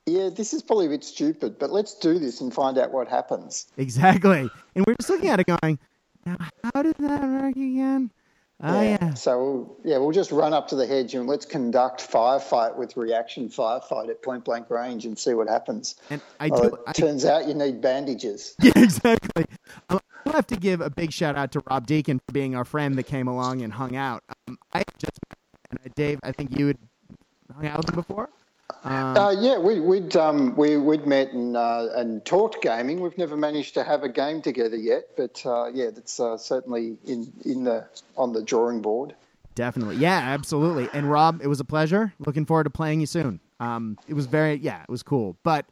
S2: yeah, this is probably a bit stupid, but let's do this and find out what happens.
S1: exactly. And we're just looking at it going, now, how did that work again? Oh, yeah.
S2: So yeah, we'll just run up to the hedge and let's conduct firefight with reaction firefight at point blank range and see what happens.
S1: And I
S2: Oh,
S1: do,
S2: it
S1: I,
S2: turns out you need bandages.
S1: yeah, exactly. Um, I have to give a big shout out to Rob Deacon for being our friend that came along and hung out. Um, I just, and uh, Dave, I think you had hung out with him before. Um,
S2: Uh, yeah, we, we'd um, we, we'd met and uh, and talked gaming. We've never managed to have a game together yet, but uh, yeah, that's uh, certainly in in the on the drawing board.
S1: Definitely. Yeah, absolutely. And Rob, it was a pleasure. Looking forward to playing you soon. Um, it was very, yeah, it was cool. But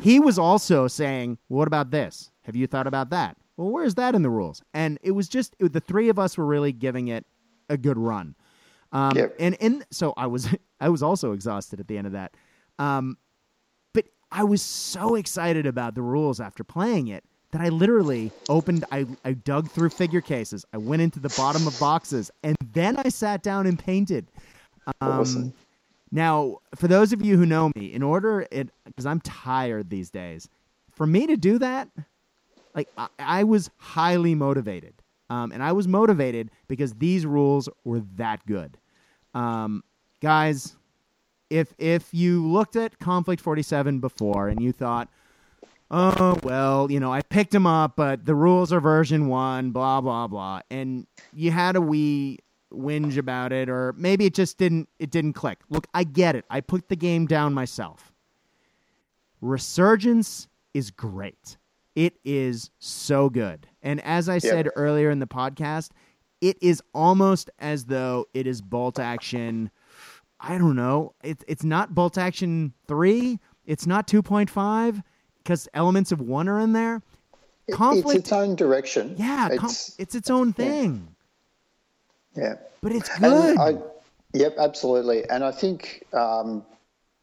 S1: he was also saying, what about this? Have you thought about that? Well, where's that in the rules? And it was just, it, the three of us were really giving it a good run. Um,
S2: Yep.
S1: and, and so I was, I was also exhausted at the end of that. Um, but I was so excited about the rules after playing it that I literally opened, I, I dug through figure cases, I went into the bottom of boxes, and then I sat down and painted. Um,
S2: Awesome.
S1: Now, for those of you who know me, in order it because I'm tired these days, for me to do that, like I, I was highly motivated, um, and I was motivated because these rules were that good, um, guys. If if you looked at Conflict 47 before and you thought, oh well, you know, I picked him up, but the rules are version one, blah blah blah, and you had a wee whinge about it, or maybe it just didn't it didn't click. Look, I get it. I put the game down myself. Resurgence is great. It is so good. And as I said earlier in the podcast, it is almost as though it is bolt action. I don't know. It's it's not bolt action 3, it's not 2.5 because elements of 1 are in there.
S2: Conflict, it's its own direction.
S1: Yeah, it's, it's its own thing.
S2: Yeah.
S1: But it's good.
S2: I, yep, absolutely. And I think um,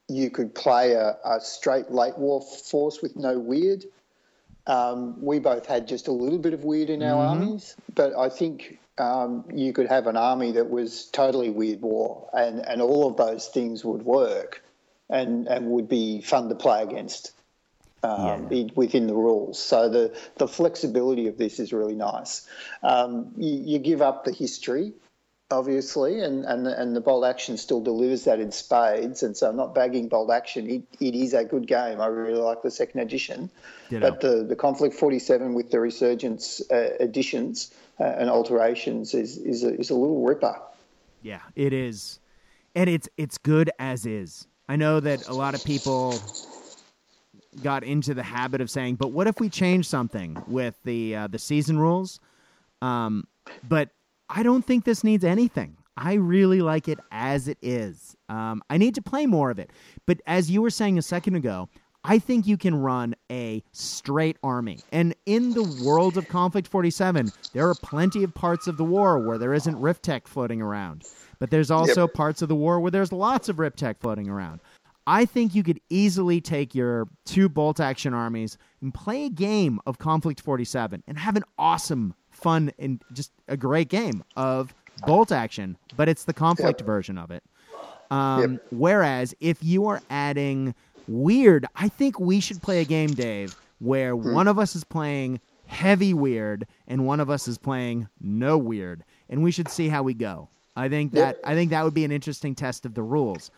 S2: you could play a, a, straight late war force with no weird. Um, we both had just a little bit of weird in our mm-hmm. armies, but I think um, you could have an army that was totally weird war, and, and all of those things would work and, and would be fun to play against um, yeah. within the rules. So the, the flexibility of this is really nice. Um, you, you, give up the history, obviously, and, and, the, and the bolt action still delivers that in spades. And so I'm not bagging bolt action. It, it is a good game. I really like the second edition. But the, the Conflict 47 with the Resurgence uh, additions uh, and alterations is, is, a, is a little ripper.
S1: Yeah, it is. And it's it's good as is. I know that a lot of people got into the habit of saying, "But what if we change something with the uh, the season rules?" Um, but I don't think this needs anything. I really like it as it is. Um, I need to play more of it. But as you were saying a second ago, I think you can run a straight army. And in the world of Conflict 47, there are plenty of parts of the war where there isn't Rift Tech floating around. But there's also yep. parts of the war where there's lots of Rift Tech floating around. I think you could easily take your two bolt action armies and play a game of Conflict 47 and have an awesome, fun, and just a great game of bolt action, but it's the conflict yep. version of it. Um, yep. Whereas if you are adding weird, I think we should play a game, Dave, where hmm. one of us is playing heavy weird and one of us is playing no weird, and we should see how we go. I think that yep. I think that would be an interesting test of the rules.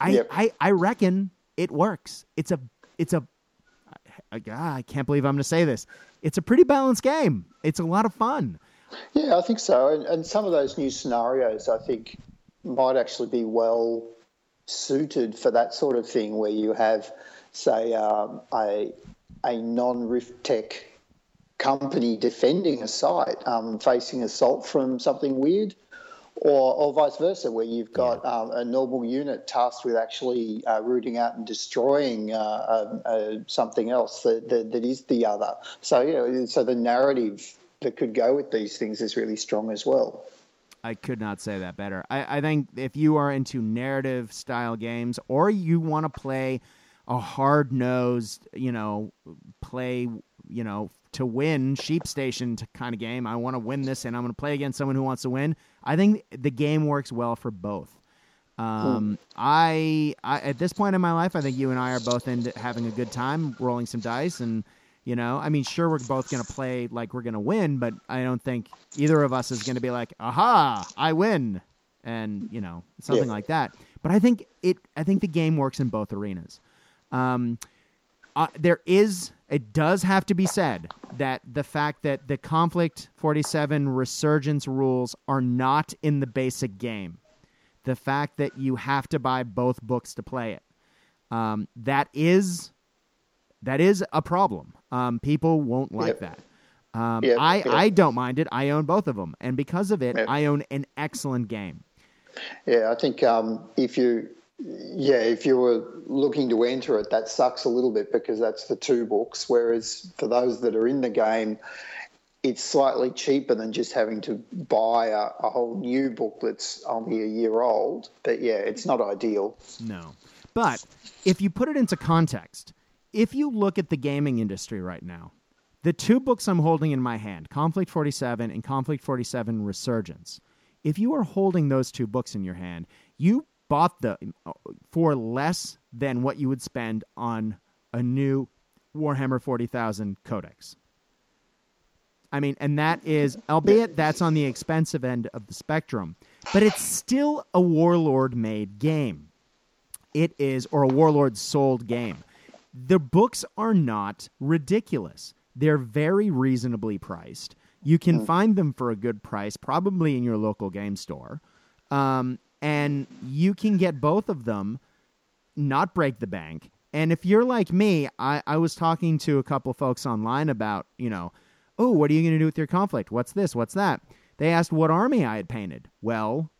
S1: I. I, I reckon it works. It's a it's a I, I can't believe I'm going to say this. It's a pretty balanced game. It's a lot of fun.
S2: Yeah, I think so. And, and some of those new scenarios, I think, might actually be well suited for that sort of thing, where you have, say, um, a a non-Rift Tech company defending a site, um, facing assault from something weird, or, or vice versa, where you've got yeah. um, a normal unit tasked with actually uh, rooting out and destroying uh, uh, uh, something else that, that, that is the other. So, yeah, so the narrative that could go with these things is really strong as well.
S1: I could not say that better. I, I think if you are into narrative style games or you want to play a hard nosed, you know, play, you know, to win sheep station kind of game. I want to win this, and I'm going to play against someone who wants to win. I think the game works well for both. Um, I, I at this point in my life, I think you and I are both into having a good time, rolling some dice, and you know, I mean, sure, we're both going to play like we're going to win, but I don't think either of us is going to be like, "Aha, I win," and you know, something yeah. like that. But I think it. I think the game works in both arenas. Um, uh, there is it does have to be said that the fact that the conflict 47 resurgence rules are not in the basic game. The fact that you have to buy both books to play it. Um, that is that is a problem. Um, people won't like yep. that. Um, yep. I, yep. I don't mind it. I own both of them and because of it i own an excellent game.
S2: Yeah i think um, if you yeah, if you were looking to enter it, that sucks a little bit because that's the two books. Whereas for those that are in the game, it's slightly cheaper than just having to buy a, a, whole new book that's only a year old. But yeah, it's not ideal.
S1: No. But if you put it into context, if you look at the gaming industry right now, the two books I'm holding in my hand, Conflict 47 and Conflict 47 Resurgence, if you are holding those two books in your hand, you bought them for less than what you would spend on a new Warhammer 40,000 Codex. I mean, and that is, albeit that's on the expensive end of the spectrum, but it's still a Warlord made game. It is, or a Warlord sold game. The books are not ridiculous, they're very reasonably priced. You can hmm. find them for a good price, probably in your local game store. Um, and you can get both of them, not break the bank, And if you're like me, I, I was talking to a couple folks online about, you know, oh, what are you going to do with your conflict? What's this? What's that? They asked what army I had painted. Well,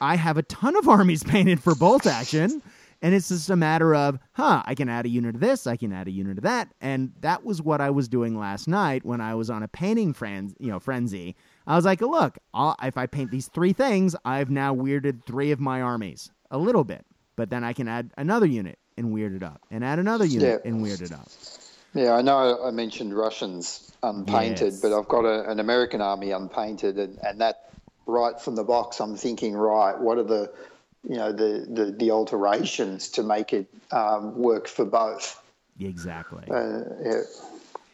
S1: I have a ton of armies painted for bolt action. And it's just a matter of, huh, I can add a unit of this, I can add a unit of that. And that was what I was doing last night when I was on a painting fren- you know, frenzy. I was like, look, I'll, if I paint these three things, I've now weirded three of my armies a little bit. But then I can add another unit and weird it up, and add another unit
S2: Yeah.
S1: and weird it up.
S2: Yeah, I know I mentioned Russians unpainted,
S1: Yes.
S2: but I've got a, an American army unpainted, and, and that right from the box, I'm thinking, right, what are the, you know, the, the, the alterations to make it um, work for both?
S1: Exactly.
S2: Uh, yeah.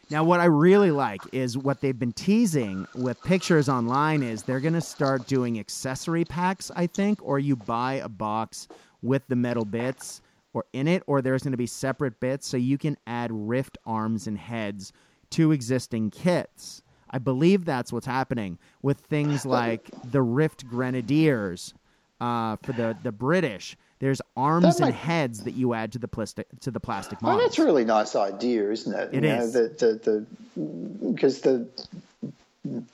S1: Now, what I really like is what they've been teasing with pictures online is they're going to start doing accessory packs, I think, or you buy a box with the metal bits or in it, or there's going to be separate bits so you can add rift arms and heads to existing kits. I believe that's what's happening with things like the Rift Grenadiers uh, for the, the British. There's arms
S2: That
S1: and heads that you add to the plastic to the plastic
S2: Oh, that's a really nice idea, isn't it?
S1: It
S2: you know,
S1: is.
S2: the, the, the, because the,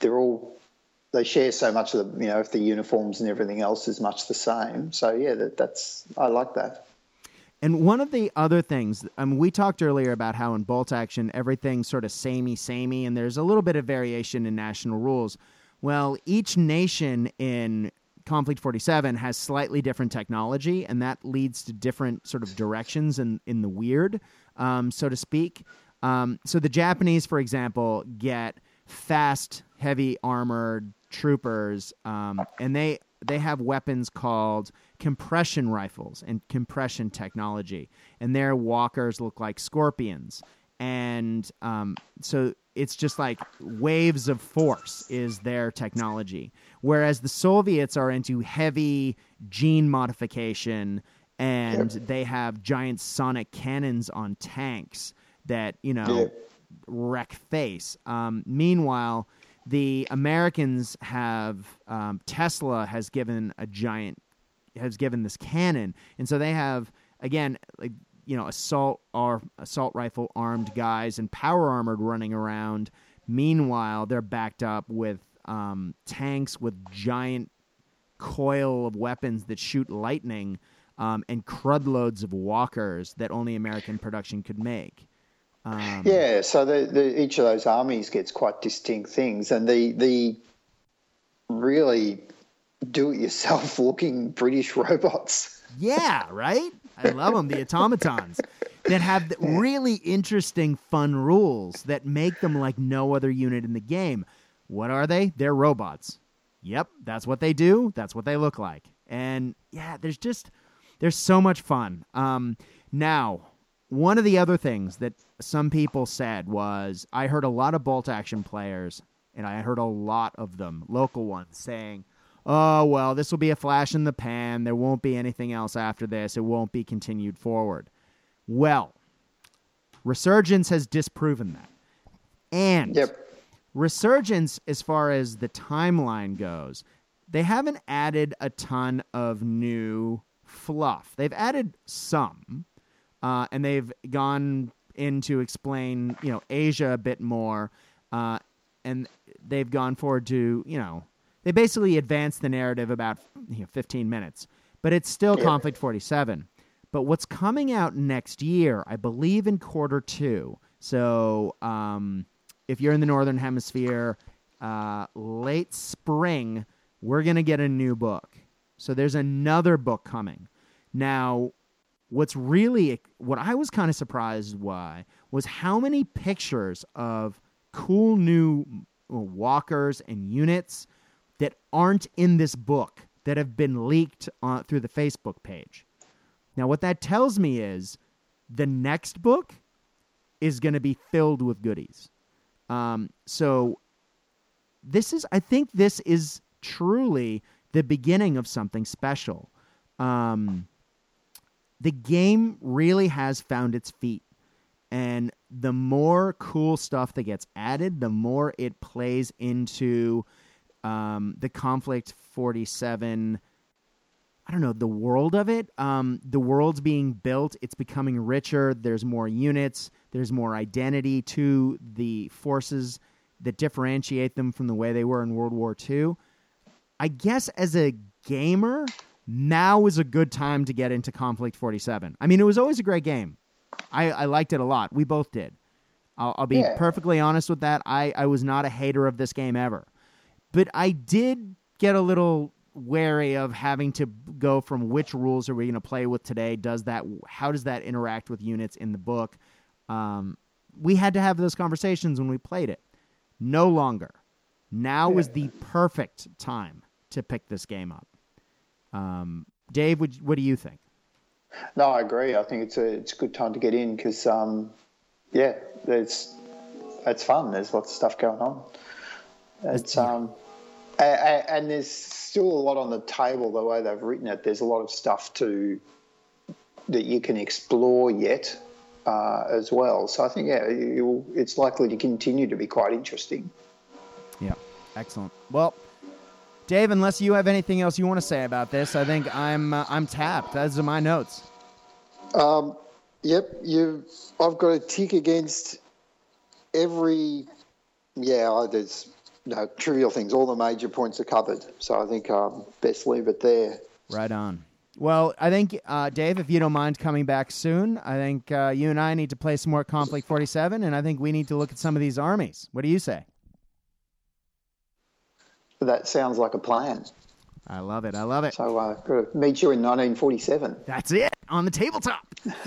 S2: they're all, they share so much of the, you know, if the uniforms and everything else is much the same. So, yeah, that, that's, I like that.
S1: And one of the other things, I mean, we talked earlier about how in bolt action everything's sort of samey, samey, and there's a little bit of variation in national rules. Well, each nation in Konflikt 47 has slightly different technology, and that leads to different sort of directions in, in the weird, um, so to speak. Um, so the Japanese, for example, get fast, heavy armored troopers, um, and they they have weapons called compression rifles and compression technology, and their walkers look like scorpions, and um, so it's just like waves of force is their technology, whereas the Soviets are into heavy gene modification, and they have giant sonic cannons on tanks that you know
S2: Yeah.
S1: wreck face. Um, meanwhile, the Americans have um, Tesla has given a giant has given this cannon, and so they have again like you know assault or assault rifle armed guys and power armored running around. Meanwhile, they're backed up with um, tanks with giant coil of weapons that shoot lightning um, and crud loads of walkers that only American production could make. Um,
S2: Yeah, so the, the, each of those armies gets quite distinct things, and the the really do-it-yourself looking British robots.
S1: Yeah, right? I love them, the automatons that have really interesting, fun rules that make them like no other unit in the game. What are they? They're robots. Yep, that's what they do. That's what they look like. And yeah, there's just there's so much fun. Um, now, one of the other things that some people said was I heard a lot of bolt action players, and I heard a lot of them, local ones, saying, "Oh well, this will be a flash in the pan. There won't be anything else after this. It won't be continued forward." Well, Resurgence has disproven that, and
S2: Yep.
S1: Resurgence, as far as the timeline goes, they haven't added a ton of new fluff. They've added some, uh, and they've gone in to explain, you know, Asia a bit more, uh, and they've gone forward to, you know, they basically advanced the narrative about you know, 15 minutes, but it's still
S2: Yeah.
S1: Konflikt 47. But what's coming out next year, I believe in quarter two. So um, if you're in the Northern Hemisphere, uh, late spring, we're going to get a new book. So there's another book coming. Now, what's really what I was kind of surprised by was how many pictures of cool new walkers and units that aren't in this book that have been leaked uh, through the Facebook page. Now, what that tells me is the next book is going to be filled with goodies. Um, so, this is, I think, this is truly the beginning of something special. Um, the game really has found its feet. And the more cool stuff that gets added, the more it plays into um, the Konflikt 47. I don't know the world of it. Um, the world's being built. It's becoming richer. There's more units. There's more identity to the forces that differentiate them from the way they were in World War II. I guess as a gamer, now is a good time to get into Konflikt 47. I mean, it was always a great game. I, I liked it a lot. We both did. I'll, I'll be
S2: Yeah.
S1: perfectly honest with that. I, I was not a hater of this game ever. But I did get a little wary of having to go from which rules are we going to play with today? Does that how does that interact with units in the book? Um, we had to have those conversations when we played it. No longer. Now is the perfect time to pick this game up. Um, Dave, would, what do you think?
S2: No, I agree. I think it's a it's a good time to get in because um, yeah, it's it's fun. There's lots of stuff going on. It's um, and there's still a lot on the table the way they've written it. There's a lot of stuff to that you can explore yet uh, as well. So I think yeah, you, it's likely to continue to be quite interesting.
S1: Yeah, excellent. Well, Dave, unless you have anything else you want to say about this, I think I'm uh, I'm tapped. Those are my notes.
S2: Um, yep, you. I've got a tick against every. Yeah, there's no trivial things. All the major points are covered, so I think um, best leave it there.
S1: Right on. Well, I think uh, Dave, if you don't mind coming back soon, I think uh, you and I need to play some more Konflikt 47, and I think we need to look at some of these armies. What do you say?
S2: That sounds like a plan.
S1: I love it. I love it.
S2: So uh, got to meet you in 1947.
S1: That's it on the tabletop.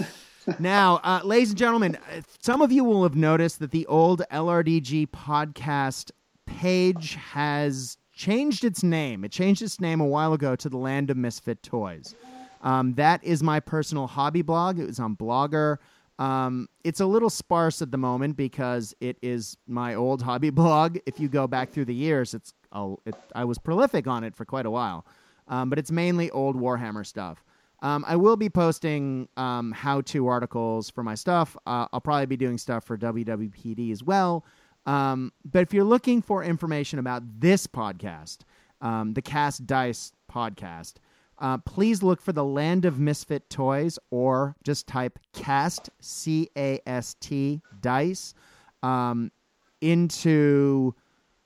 S1: now, uh, ladies and gentlemen, uh, some of you will have noticed that the old LRDG podcast page has changed its name. It changed its name a while ago to the Land of Misfit Toys. Um, that is my personal hobby blog. It was on Blogger. Um, it's a little sparse at the moment because it is my old hobby blog. If you go back through the years, it's it, I was prolific on it for quite a while, um, but it's mainly old Warhammer stuff. Um, I will be posting um, how-to articles for my stuff. Uh, I'll probably be doing stuff for WWPD as well. Um, but if you're looking for information about this podcast, um, the Cast Dice podcast, uh, please look for the Land of Misfit Toys or just type Cast C A S T Dice um, into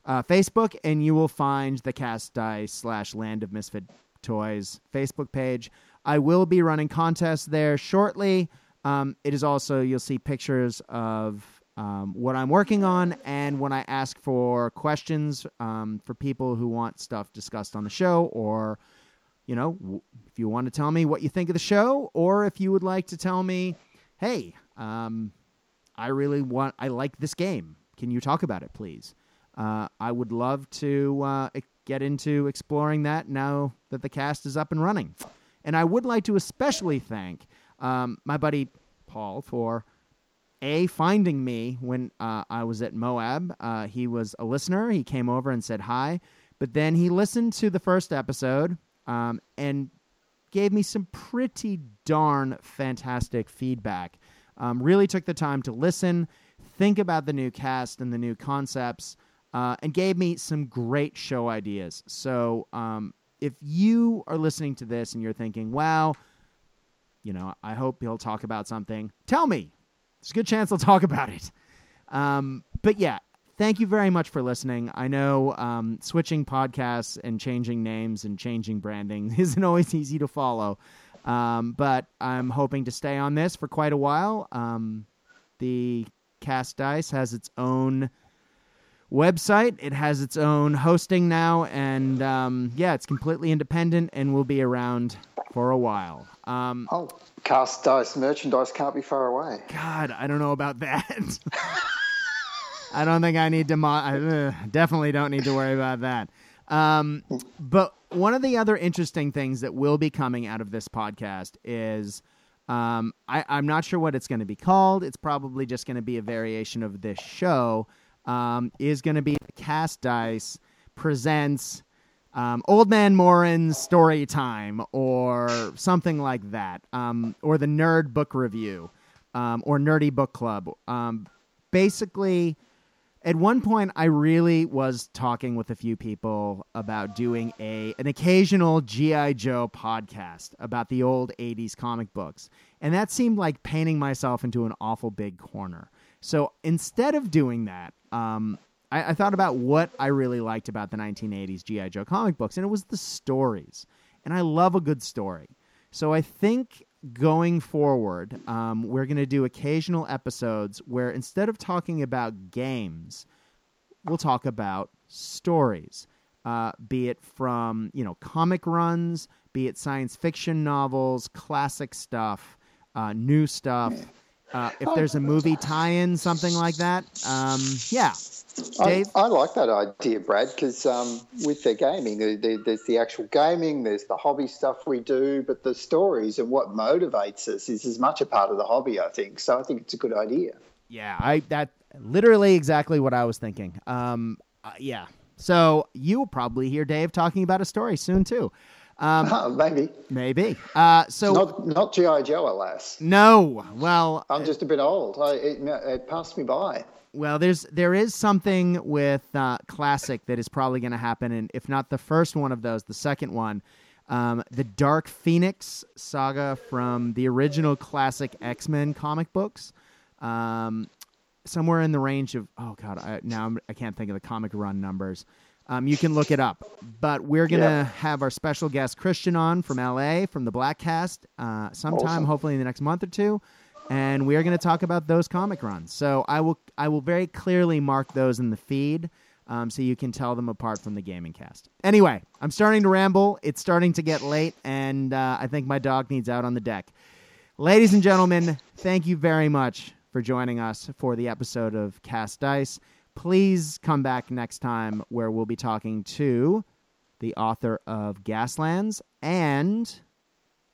S1: uh, Facebook, and you will find the Cast Dice slash Land of Misfit Toys Facebook page. I will be running contests there shortly. Um, it is also you'll see pictures of um, what I'm working on, and when I ask for questions um, for people who want stuff discussed on the show, or you know, w- if you want to tell me what you think of the show, or if you would like to tell me, hey, um, I really want, I like this game. Can you talk about it, please? Uh, I would love to uh, get into exploring that now that the cast is up and running. And I would like to especially thank um, my buddy Paul for a finding me when uh, I was at Moab. Uh, he was a listener. He came over and said hi, but then he listened to the first episode um, and gave me some pretty darn fantastic feedback. Um, really took the time to listen, think about the new cast and the new concepts, uh, and gave me some great show ideas. So um, if you are listening to this and you're thinking, wow, you know, I hope he'll talk about something, tell me. There's a good chance I'll talk about it. Um, but yeah, thank you very much for listening. I know um, switching podcasts and changing names and changing branding isn't always easy to follow, um, but I'm hoping to stay on this for quite a while. Um, the Cast Dice has its own website. It has its own hosting now, and um, yeah, it's completely independent and will be around for a while. Um,
S2: Oh, cast dice merchandise can't be far away.
S1: God, I don't know about that. I don't think I need to. Mo- I uh, definitely don't need to worry about that. Um, but one of the other interesting things that will be coming out of this podcast is um, I, I'm not sure what it's going to be called. It's probably just going to be a variation of this show. Um, is going to be Cast Dice presents um, Old Man Morin's Story Time or something like that, um, or the Nerd Book Review um, or Nerdy Book Club. Um, basically, At one point, I really was talking with a few people about doing a an occasional GI Joe podcast about the old '80s comic books, and that seemed like painting myself into an awful big corner. So instead of doing that, um, I, I thought about what I really liked about the 1980s GI Joe comic books, and it was the stories. And I love a good story. So I think going forward, um, we're going to do occasional episodes where instead of talking about games, we'll talk about stories, uh, be it from you know comic runs, be it science fiction novels, classic stuff, uh, new stuff. Uh, if there's a movie tie-in, something like that, um, yeah. Dave?
S2: I, I, like that idea, Brad, because um, with the gaming, there, there, there's the actual gaming, there's the hobby stuff we do, but the stories and what motivates us is as much a part of the hobby, I think. So I think it's a good idea.
S1: Yeah, I that literally exactly what I was thinking. Um, uh, yeah. So you'll probably hear Dave talking about a story soon too. Um,
S2: uh, maybe.
S1: Maybe. Uh, so
S2: not not GI Joe, alas.
S1: No. Well,
S2: I'm just a bit old. I, it, it passed me by.
S1: Well, there's there is something with uh, classic that is probably going to happen, and if not the first one of those, the second one, um, the Dark Phoenix saga from the original classic X Men comic books. Um, somewhere in the range of oh god, I, now I'm, I can not think of the comic run numbers. Um, you can look it up. But we're gonna yeah. have our special guest Christian on from LA from the Black Cast uh, sometime, awesome. hopefully in the next month or two and we are going to talk about those comic runs. So I will I will very clearly mark those in the feed. Um, so you can tell them apart from the gaming cast. Anyway, I'm starting to ramble. It's starting to get late, and uh, I think my dog needs out on the deck. Ladies and gentlemen, thank you very much for joining us for the episode of Cast Dice. Please come back next time where we'll be talking to the author of Gaslands, and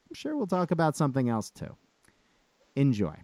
S1: I'm sure we'll talk about something else too. Enjoy.